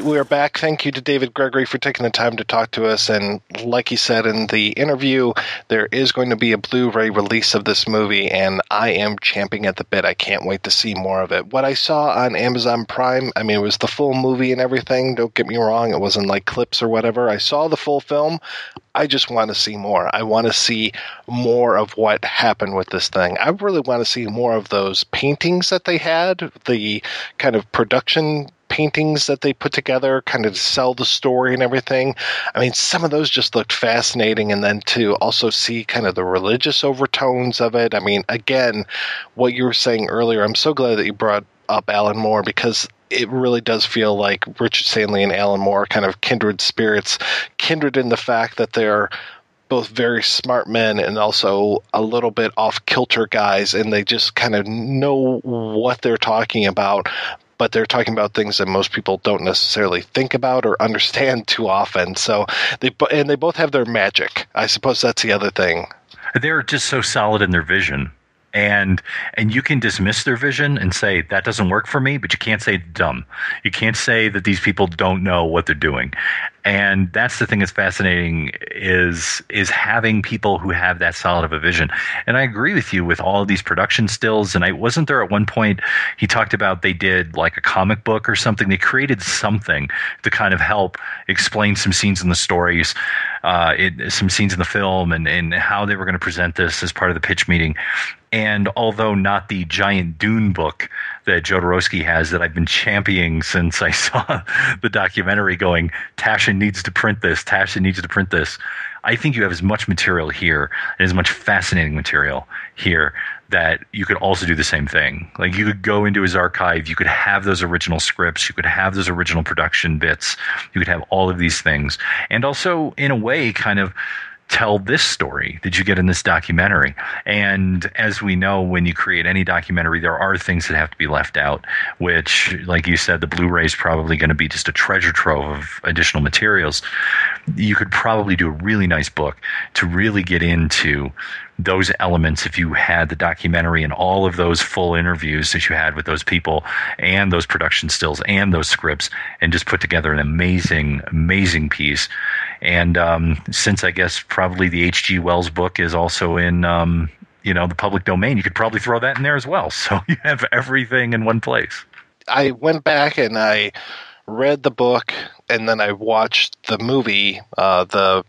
We are back. Thank you to David Gregory for taking the time to talk to us. And like he said in the interview, there is going to be a Blu ray release of this movie, and I am champing at the bit. I can't wait to see more of it. What I saw on Amazon Prime, I mean, it was the full movie and everything. Don't get me wrong, it wasn't like clips or whatever. I saw the full film. I just want to see more. I want to see more of what happened with this thing. I really want to see more of those paintings that they had, the kind of production paintings that they put together, kind of sell the story and everything. I mean, some of those just looked fascinating. And then to also see kind of the religious overtones of it. I mean, again, what you were saying earlier, I'm so glad that you brought up Alan Moore because it really does feel like Richard Stanley and Alan Moore are kind of kindred spirits, kindred in the fact that they're both very smart men and also a little bit off kilter guys, and they just kind of know what they're talking about. But they're talking about things that most people don't necessarily think about or understand too often. So they and they both have their magic. I suppose that's the other thing. They're just so solid in their vision. And and you can dismiss their vision and say that doesn't work for me, but you can't say dumb. You can't say that these people don't know what they're doing. And that's the thing that's fascinating is is having people who have that solid of a vision. And I agree with you with all of these production stills. And I wasn't there at one point he talked about they did like a comic book or something. They created something to kind of help explain some scenes in the stories, uh, it, some scenes in the film, and and how they were going to present this as part of the pitch meeting. And although not the giant Dune book that Jodorowsky has that I've been championing since I saw the documentary going, Taschen needs to print this, Taschen needs to print this. I think you have as much material here and as much fascinating material here that you could also do the same thing. Like you could go into his archive, you could have those original scripts, you could have those original production bits, you could have all of these things. And also, in a way, kind of tell this story that you get in this documentary. And as we know, when you create any documentary, there are things that have to be left out, which, like you said, the Blu ray is probably going to be just a treasure trove of additional materials. You could probably do a really nice book to really get into those elements if you had the documentary and all of those full interviews that you had with those people and those production stills and those scripts and just put together an amazing amazing piece and um, since i guess probably the hg wells book is also in um, you know the public domain you could probably throw that in there as well. So you have everything in one place. I went back and I read the book and then I watched the movie, uh, the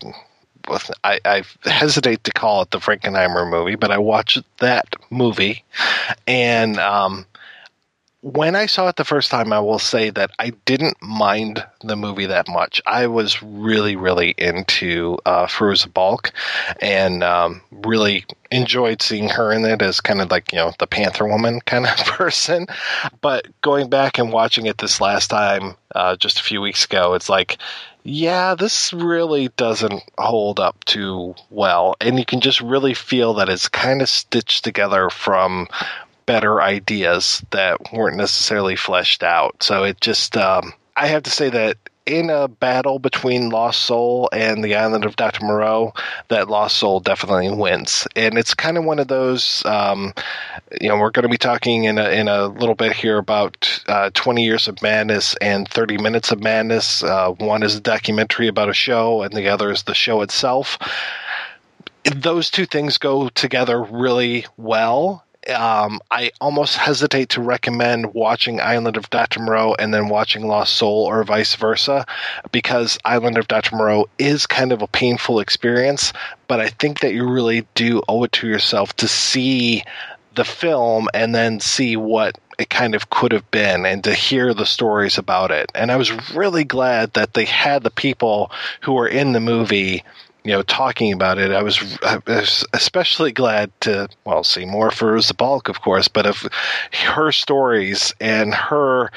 I, I hesitate to call it the Frankenheimer movie, but I watched that movie, and um, when I saw it the first time, I will say that I didn't mind the movie that much. I was really, really into uh, Fairuza Balk, and um, really enjoyed seeing her in it as kind of like you know the Panther Woman kind of person. But going back and watching it this last time, uh, just a few weeks ago, it's like yeah, this really doesn't hold up too well. And you can just really feel that it's kind of stitched together from better ideas that weren't necessarily fleshed out. So it just, um, I have to say that in a battle between Lost Soul and the Island of Dr. Moreau, that Lost Soul definitely wins. And it's kind of one of those, um, you know, we're going to be talking in a, in a little bit here about uh, 20 Years of Madness and 30 Minutes of Madness. Uh, one is a documentary about a show, and the other is the show itself. Those two things go together really well um, I almost hesitate to recommend watching Island of Dr. Moreau and then watching Lost Soul or vice versa because Island of Dr. Moreau is kind of a painful experience, but I think that you really do owe it to yourself to see the film and then see what it kind of could have been and to hear the stories about it. And I was really glad that they had the people who were in the movie you know, talking about it, I was, I was especially glad to, well, see more Fairuza Balk, of course, but of her stories and her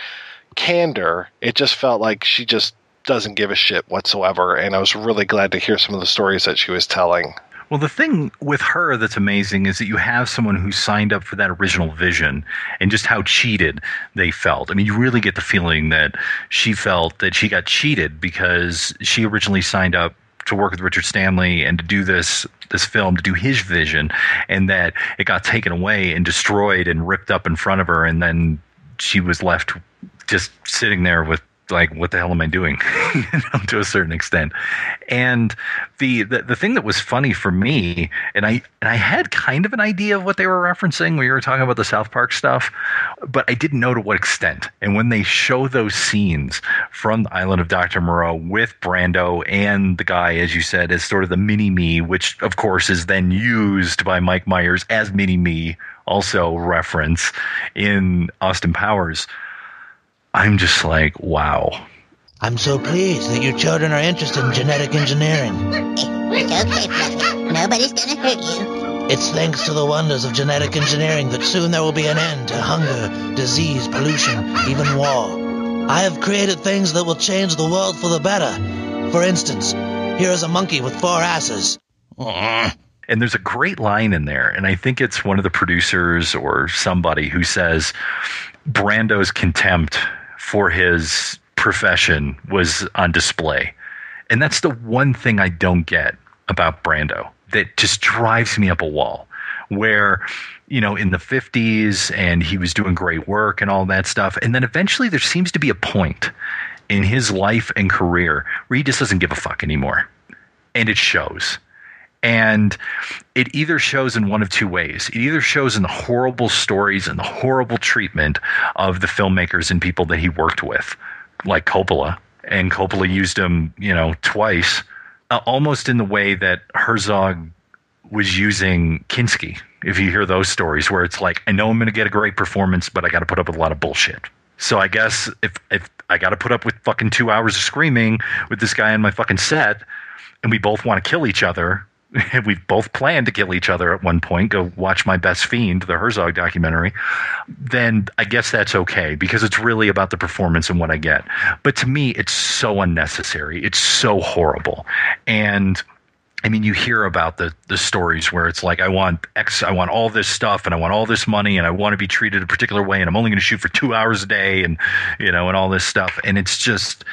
candor, it just felt like she just doesn't give a shit whatsoever. And I was really glad to hear some of the stories that she was telling. Well, the thing with her that's amazing is that you have someone who signed up for that original vision and just how cheated they felt. I mean, you really get the feeling that she felt that she got cheated because she originally signed up to work with Richard Stanley and to do this this film to do his vision, and that it got taken away and destroyed and ripped up in front of her, and then she was left just sitting there with like what the hell am I doing you know, to a certain extent and the, the the thing that was funny for me and I and I had kind of an idea of what they were referencing when you were talking about the South Park stuff but I didn't know to what extent and when they show those scenes from the island of Dr. Moreau with Brando and the guy as you said as sort of the mini me which of course is then used by Mike Myers as mini me also reference in Austin Powers I'm just like, wow. I'm so pleased that your children are interested in genetic engineering. It's okay, Fluffy. Nobody's gonna hurt you. It's thanks to the wonders of genetic engineering that soon there will be an end to hunger, disease, pollution, even war. I have created things that will change the world for the better. For instance, here is a monkey with four asses. And there's a great line in there, and I think it's one of the producers or somebody who says Brando's contempt for his profession was on display. And that's the one thing I don't get about Brando that just drives me up a wall. Where, you know, in the 50s and he was doing great work and all that stuff. And then eventually there seems to be a point in his life and career where he just doesn't give a fuck anymore. And it shows. And it either shows in one of two ways. It either shows in the horrible stories and the horrible treatment of the filmmakers and people that he worked with, like Coppola. And Coppola used him, you know, twice, uh, almost in the way that Herzog was using Kinski. If you hear those stories, where it's like, I know I'm going to get a great performance, but I got to put up with a lot of bullshit. So I guess if if I got to put up with fucking two hours of screaming with this guy on my fucking set, and we both want to kill each other, and we both planned to kill each other at one point. Go watch my best fiend, the Herzog documentary. Then I guess that's okay because it's really about the performance and what I get. But to me, it's so unnecessary. It's so horrible, and I mean, you hear about the the stories where it's like, I want X, I want all this stuff, and I want all this money, and I want to be treated a particular way, and I'm only going to shoot for two hours a day, and you know, and all this stuff, and it's just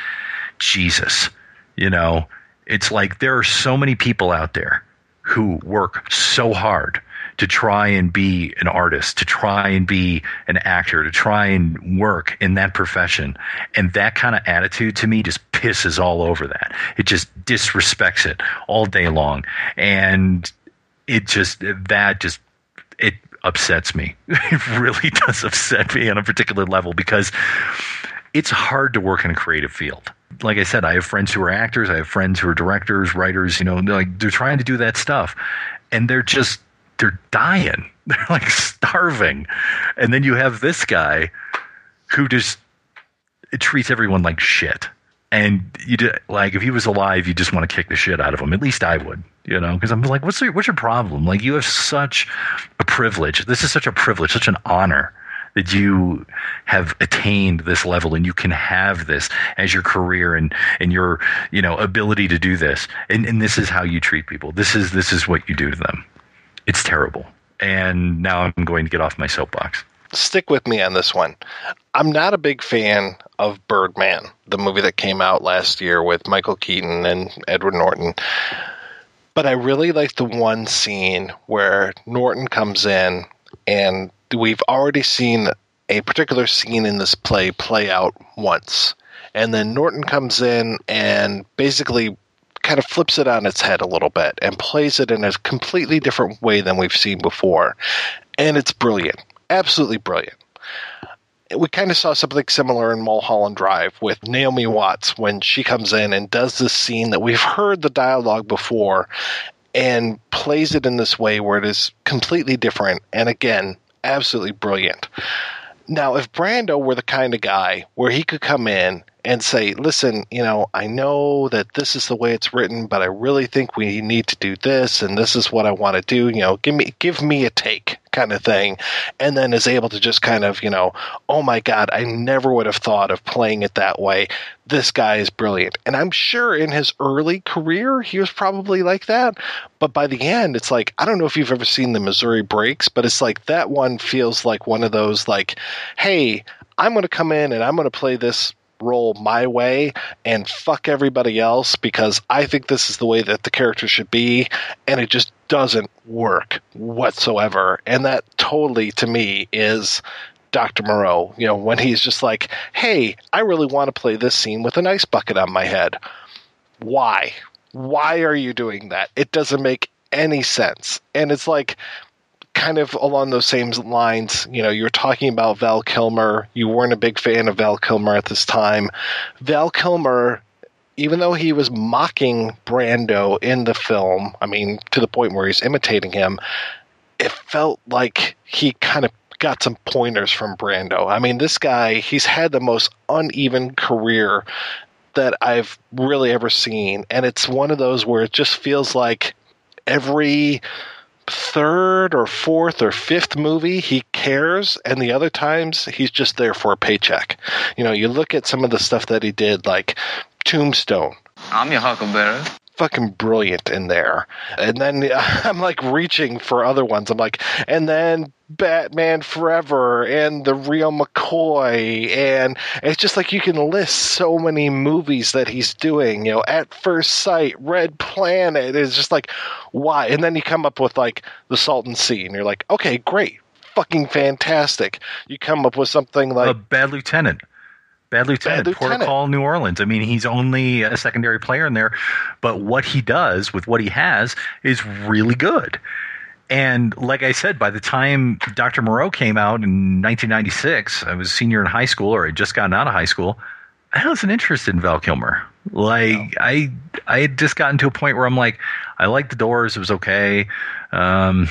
Jesus, you know, it's like there are so many people out there who work so hard to try and be an artist, to try and be an actor, to try and work in that profession. And that kind of attitude to me just pisses all over that. It just disrespects it all day long. And it just, that just, it upsets me. It really does upset me on a particular level because it's hard to work in a creative field. Like I said, I have friends who are actors, I have friends who are directors, writers, you know, they're like they're trying to do that stuff and they're just they're dying. They're like starving. And then you have this guy who just treats everyone like shit. And you do, like if he was alive, you just want to kick the shit out of him. At least I would, you know, because I'm like, what's your, what's your problem? Like you have such a privilege. This is such a privilege, such an honor that you have attained this level and you can have this as your career and, and your, you know, ability to do this. And, and this is how you treat people. This is, this is what you do to them. It's terrible. And now I'm going to get off my soapbox. Stick with me on this one. I'm not a big fan of Birdman, the movie that came out last year with Michael Keaton and Edward Norton. But I really like the one scene where Norton comes in and we've already seen a particular scene in this play play out once. And then Norton comes in and basically kind of flips it on its head a little bit and plays it in a completely different way than we've seen before. And it's brilliant. Absolutely brilliant. We kind of saw something similar in Mulholland Drive with Naomi Watts when she comes in and does this scene that we've heard the dialogue before and plays it in this way where it is completely different. And again, absolutely brilliant. Now, if Brando were the kind of guy where he could come in and say, listen, you know, I know that this is the way it's written, but I really think we need to do this and this is what I want to do, you know, give me give me a take kind of thing. And then is able to just kind of, you know, oh my God, I never would have thought of playing it that way. This guy is brilliant. And I'm sure in his early career he was probably like that. But by the end, it's like I don't know if you've ever seen the Missouri Breaks, but it's like that one feels like one of those like, hey, I'm going to come in and I'm going to play this role my way and fuck everybody else because I think this is the way that the character should be, and it just doesn't work whatsoever. And that totally, to me, is Dr. Moreau. You know, when he's just like, hey, I really want to play this scene with an ice bucket on my head. Why? Why are you doing that? It doesn't make any sense. And it's like, kind of along those same lines, you know, you were talking about Val Kilmer. You weren't a big fan of Val Kilmer at this time. Val Kilmer, even though he was mocking Brando in the film, I mean, to the point where he's imitating him, it felt like he kind of got some pointers from Brando. I mean, this guy, he's had the most uneven career that I've really ever seen. And it's one of those where it just feels like every third or fourth or fifth movie he cares and the other times he's just there for a paycheck you know you look at some of the stuff that he did like tombstone I'm your huckleberry. fucking brilliant in there. And then I'm like reaching for other ones. I'm like, and then Batman Forever and the real McCoy. And it's just like you can list so many movies that he's doing. You know, At First Sight, Red Planet. It's just like, why? And then you come up with like The Salton Sea, and you're like, okay, great. Fucking fantastic. You come up with something like a Bad Lieutenant. Bad Lieutenant, Bad Lieutenant. Port of Call New Orleans. I mean, he's only a secondary player in there, but what he does with what he has is really good. And like I said, by the time Dr. Moreau came out in 1996, I was a senior in high school, or I'd just gotten out of high school. I wasn't interested in Val Kilmer. Like I, I had just gotten to a point where I'm like, I like the Doors. It was okay, um,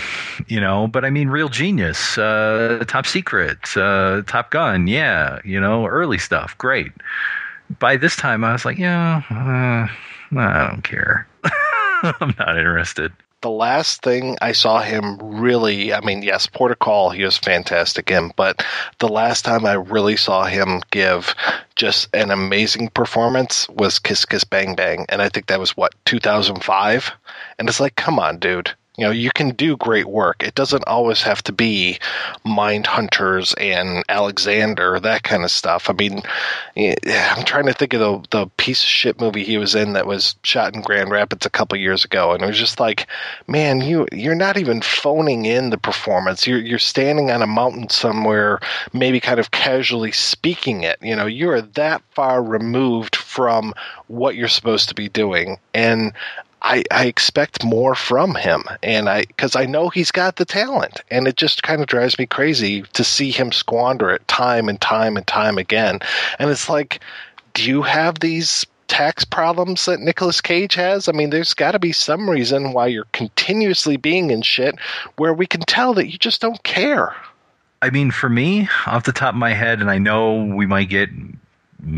you know. But I mean, Real Genius, uh, Top Secret, uh, Top Gun, yeah, you know, early stuff, great. By this time, I was like, yeah, uh, I don't care. I'm not interested. The last thing I saw him really, I mean, yes, Port Call, he was fantastic in, but the last time I really saw him give just an amazing performance was Kiss Kiss Bang Bang. And I think that was what, 2005? And it's like, come on, dude. You know, you can do great work. It doesn't always have to be Mind Hunters and Alexander, that kind of stuff. I mean, I'm trying to think of the, the piece of shit movie he was in that was shot in Grand Rapids a couple years ago, and it was just like, man, you you're not even phoning in the performance. You're you're standing on a mountain somewhere, maybe kind of casually speaking it. You know, you are that far removed from what you're supposed to be doing, and I, I expect more from him, and I because I know he's got the talent, and it just kind of drives me crazy to see him squander it time and time and time again. And it's like, do you have these tax problems that Nicolas Cage has? I mean, there's got to be some reason why you're continuously being in shit where we can tell that you just don't care. I mean, for me, off the top of my head, and I know we might get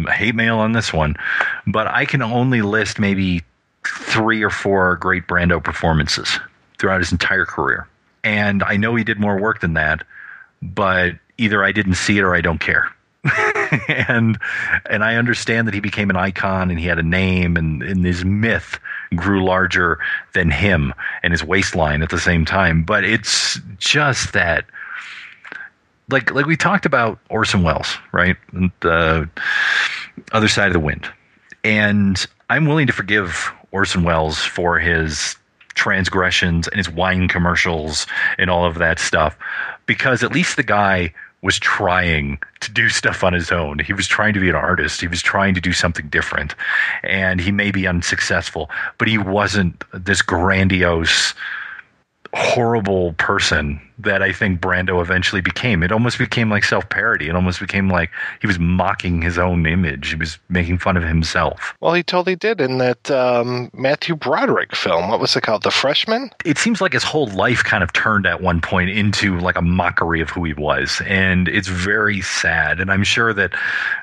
hate mail on this one, but I can only list maybe three or four great Brando performances throughout his entire career. And I know he did more work than that, but either I didn't see it or I don't care. and and I understand that he became an icon and he had a name and, and his myth grew larger than him and his waistline at the same time. But it's just that like like we talked about Orson Welles, right? The other side of the wind. And I'm willing to forgive Orson Welles for his transgressions and his wine commercials and all of that stuff because at least the guy was trying to do stuff on his own. He was trying to be an artist. He was trying to do something different. And he may be unsuccessful, but he wasn't this grandiose horrible person that I think Brando eventually became. It almost became like self parody. It almost became like he was mocking his own image. He was making fun of himself. Well, he totally did in that um, Matthew Broderick film. What was it called? The Freshman? It seems like his whole life kind of turned at one point into like a mockery of who he was. And it's very sad. And I'm sure that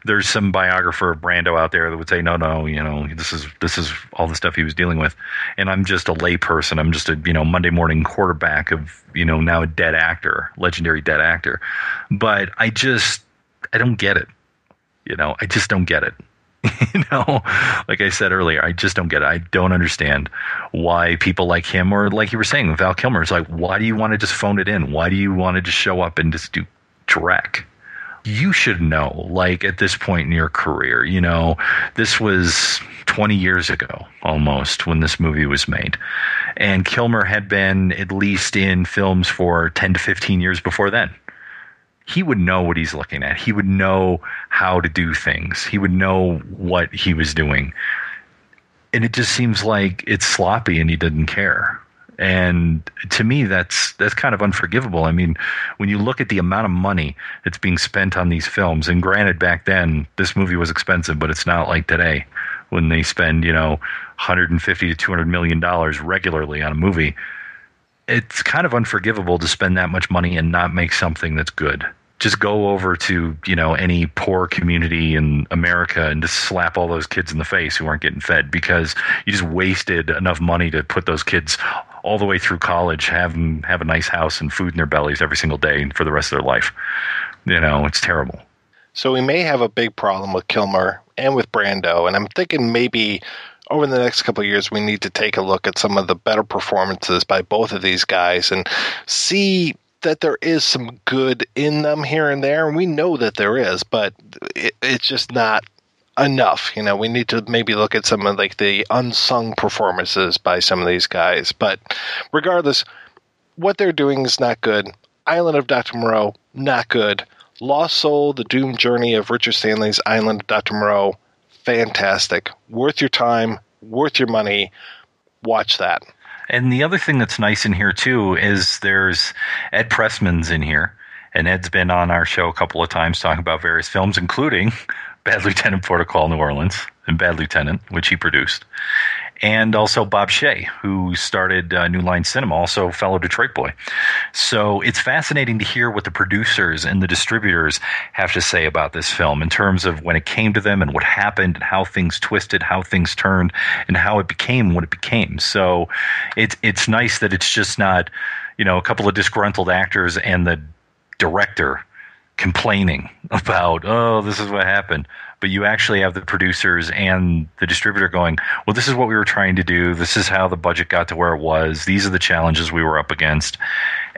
there's some biographer of Brando out there that would say, no, no, you know, this is this is all the stuff he was dealing with. And I'm just a layperson. I'm just a, you know, Monday morning quarterback of, you know, now a dead actor, legendary dead actor. But I just I don't get it. You know, I just don't get it. you know, like I said earlier, I just don't get it. I don't understand why people like him, or like you were saying, Val Kilmer, is like, why do you want to just phone it in? Why do you want to just show up and just do direct? You should know, like at this point in your career, you know, this was 20 years ago almost when this movie was made. And Kilmer had been at least in films for 10 to 15 years before then he would know what he's looking at. He would know how to do things. He would know what he was doing. And it just seems like it's sloppy and he didn't care. And to me that's that's kind of unforgivable. I mean, when you look at the amount of money that's being spent on these films, and granted back then this movie was expensive, but it's not like today when they spend, you know, 150 to 200 million dollars regularly on a movie it's kind of unforgivable to spend that much money and not make something that's good. Just go over to, you know, any poor community in America and just slap all those kids in the face who aren't getting fed because you just wasted enough money to put those kids all the way through college, have them have a nice house and food in their bellies every single day for the rest of their life. You know, it's terrible. So we may have a big problem with Kilmer and with Brando, and I'm thinking maybe over the next couple years we need to take a look at some of the better performances by both of these guys and see that there is some good in them here and there, and we know that there is, but it, it's just not enough. You know, we need to maybe look at some of like the unsung performances by some of these guys. But regardless, what they're doing is not good. Island of Dr. Moreau, not good. Lost Soul, The Doomed Journey of Richard Stanley's Island of Dr. Moreau, fantastic. Worth your time, worth your money. Watch that. And the other thing that's nice in here too is there's Ed Pressman's in here, and Ed's been on our show a couple of times talking about various films, including Bad Lieutenant Port of Call New Orleans and Bad Lieutenant, which he produced, and also Bob Shaye, who started uh, New Line Cinema, also fellow Detroit boy. So it's fascinating to hear what the producers and the distributors have to say about this film in terms of when it came to them and what happened and how things twisted, how things turned, and how it became what it became. So it's it's nice that it's just not you know a couple of disgruntled actors and the director complaining about oh this is what happened. But you actually have the producers and the distributor going well this is what we were trying to do. This is how the budget got to where it was. These are the challenges we were up against.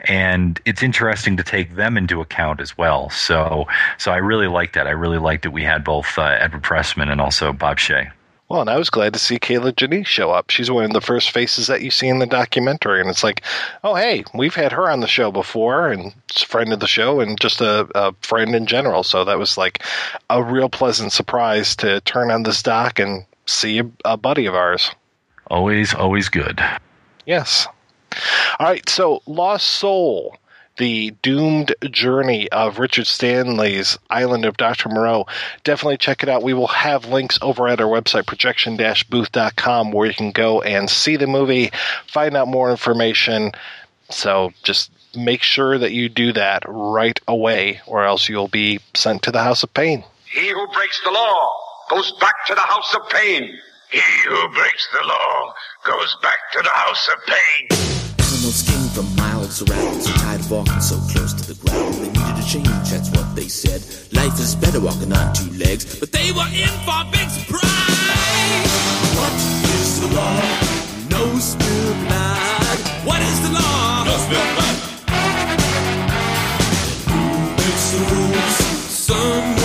And it's interesting to take them into account as well. So so i really like that. I really liked that we had both uh, edward pressman and also bob shaye Well, and I was glad to see Kier-La Janisse show up. She's one of the first faces that you see in the documentary, and it's like, oh, hey, we've had her on the show before, and friend of the show, and just a, a friend in general. So that was like a real pleasant surprise to turn on this doc and see a, a buddy of ours. always always good Yes. All right, so Lost Soul, the doomed journey of Richard Stanley's Island of Dr. Moreau. Definitely check it out. We will have links over at our website, projection-booth.com, where you can go and see the movie, find out more information. So just make sure that you do that right away, or else you'll be sent to the House of Pain. He who breaks the law goes back to the house of pain. He who breaks the law goes back to the house of pain. From miles around, so tired of walking so close to the ground. They needed a change, that's what they said. Life is better walking on two legs, but they were in for a big surprise. What is the law? No spilled blood. What is the law? No spilled blood. Who makes the rules? Someone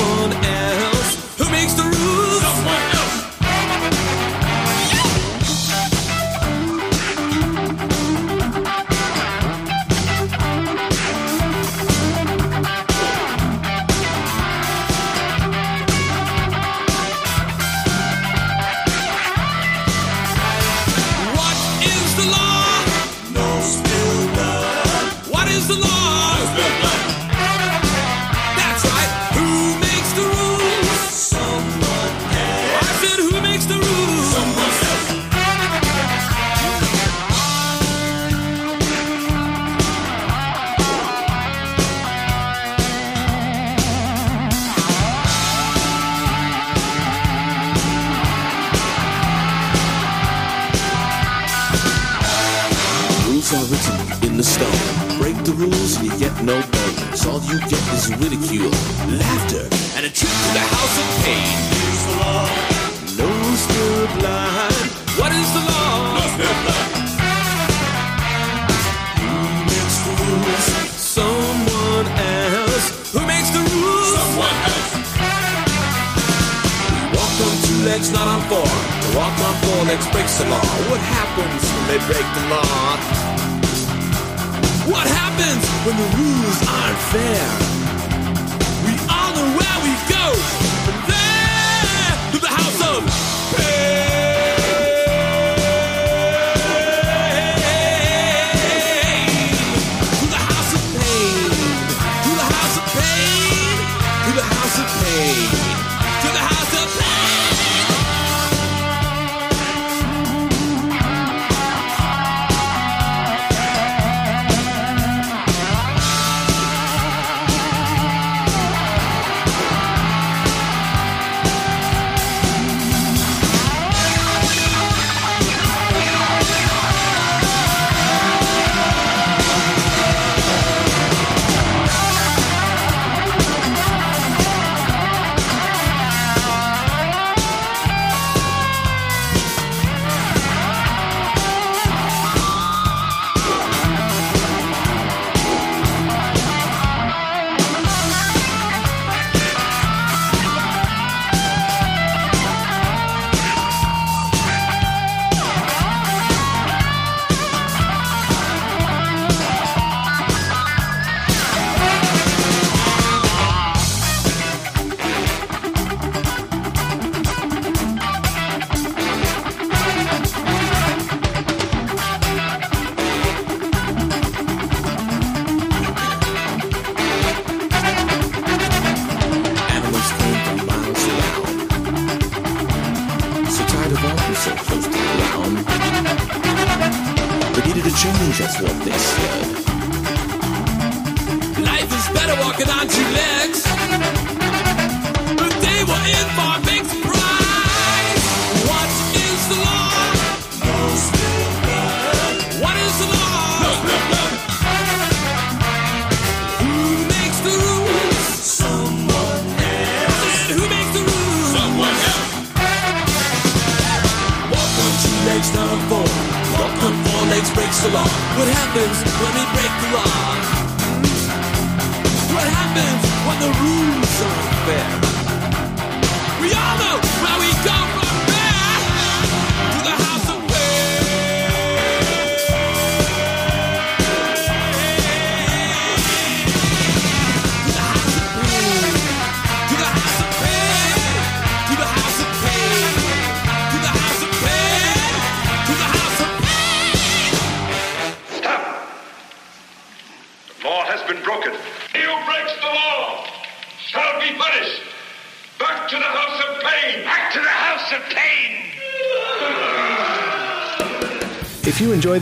Written in the stone. Break the rules and you get no bonus. All you get is ridicule, laughter, and a trip to the house of pain. Here's the law. No spilled blood. What is the law? No spilled blood. Who makes the rules? Someone else. Who makes the rules? Someone else. We walk on two legs, not on four. To walk on four legs breaks the law. What happens when they break the law? What happens when the rules aren't fair? We all know where we go. From there to the house of change, that's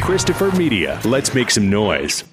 Christopher Media. Let's make some noise.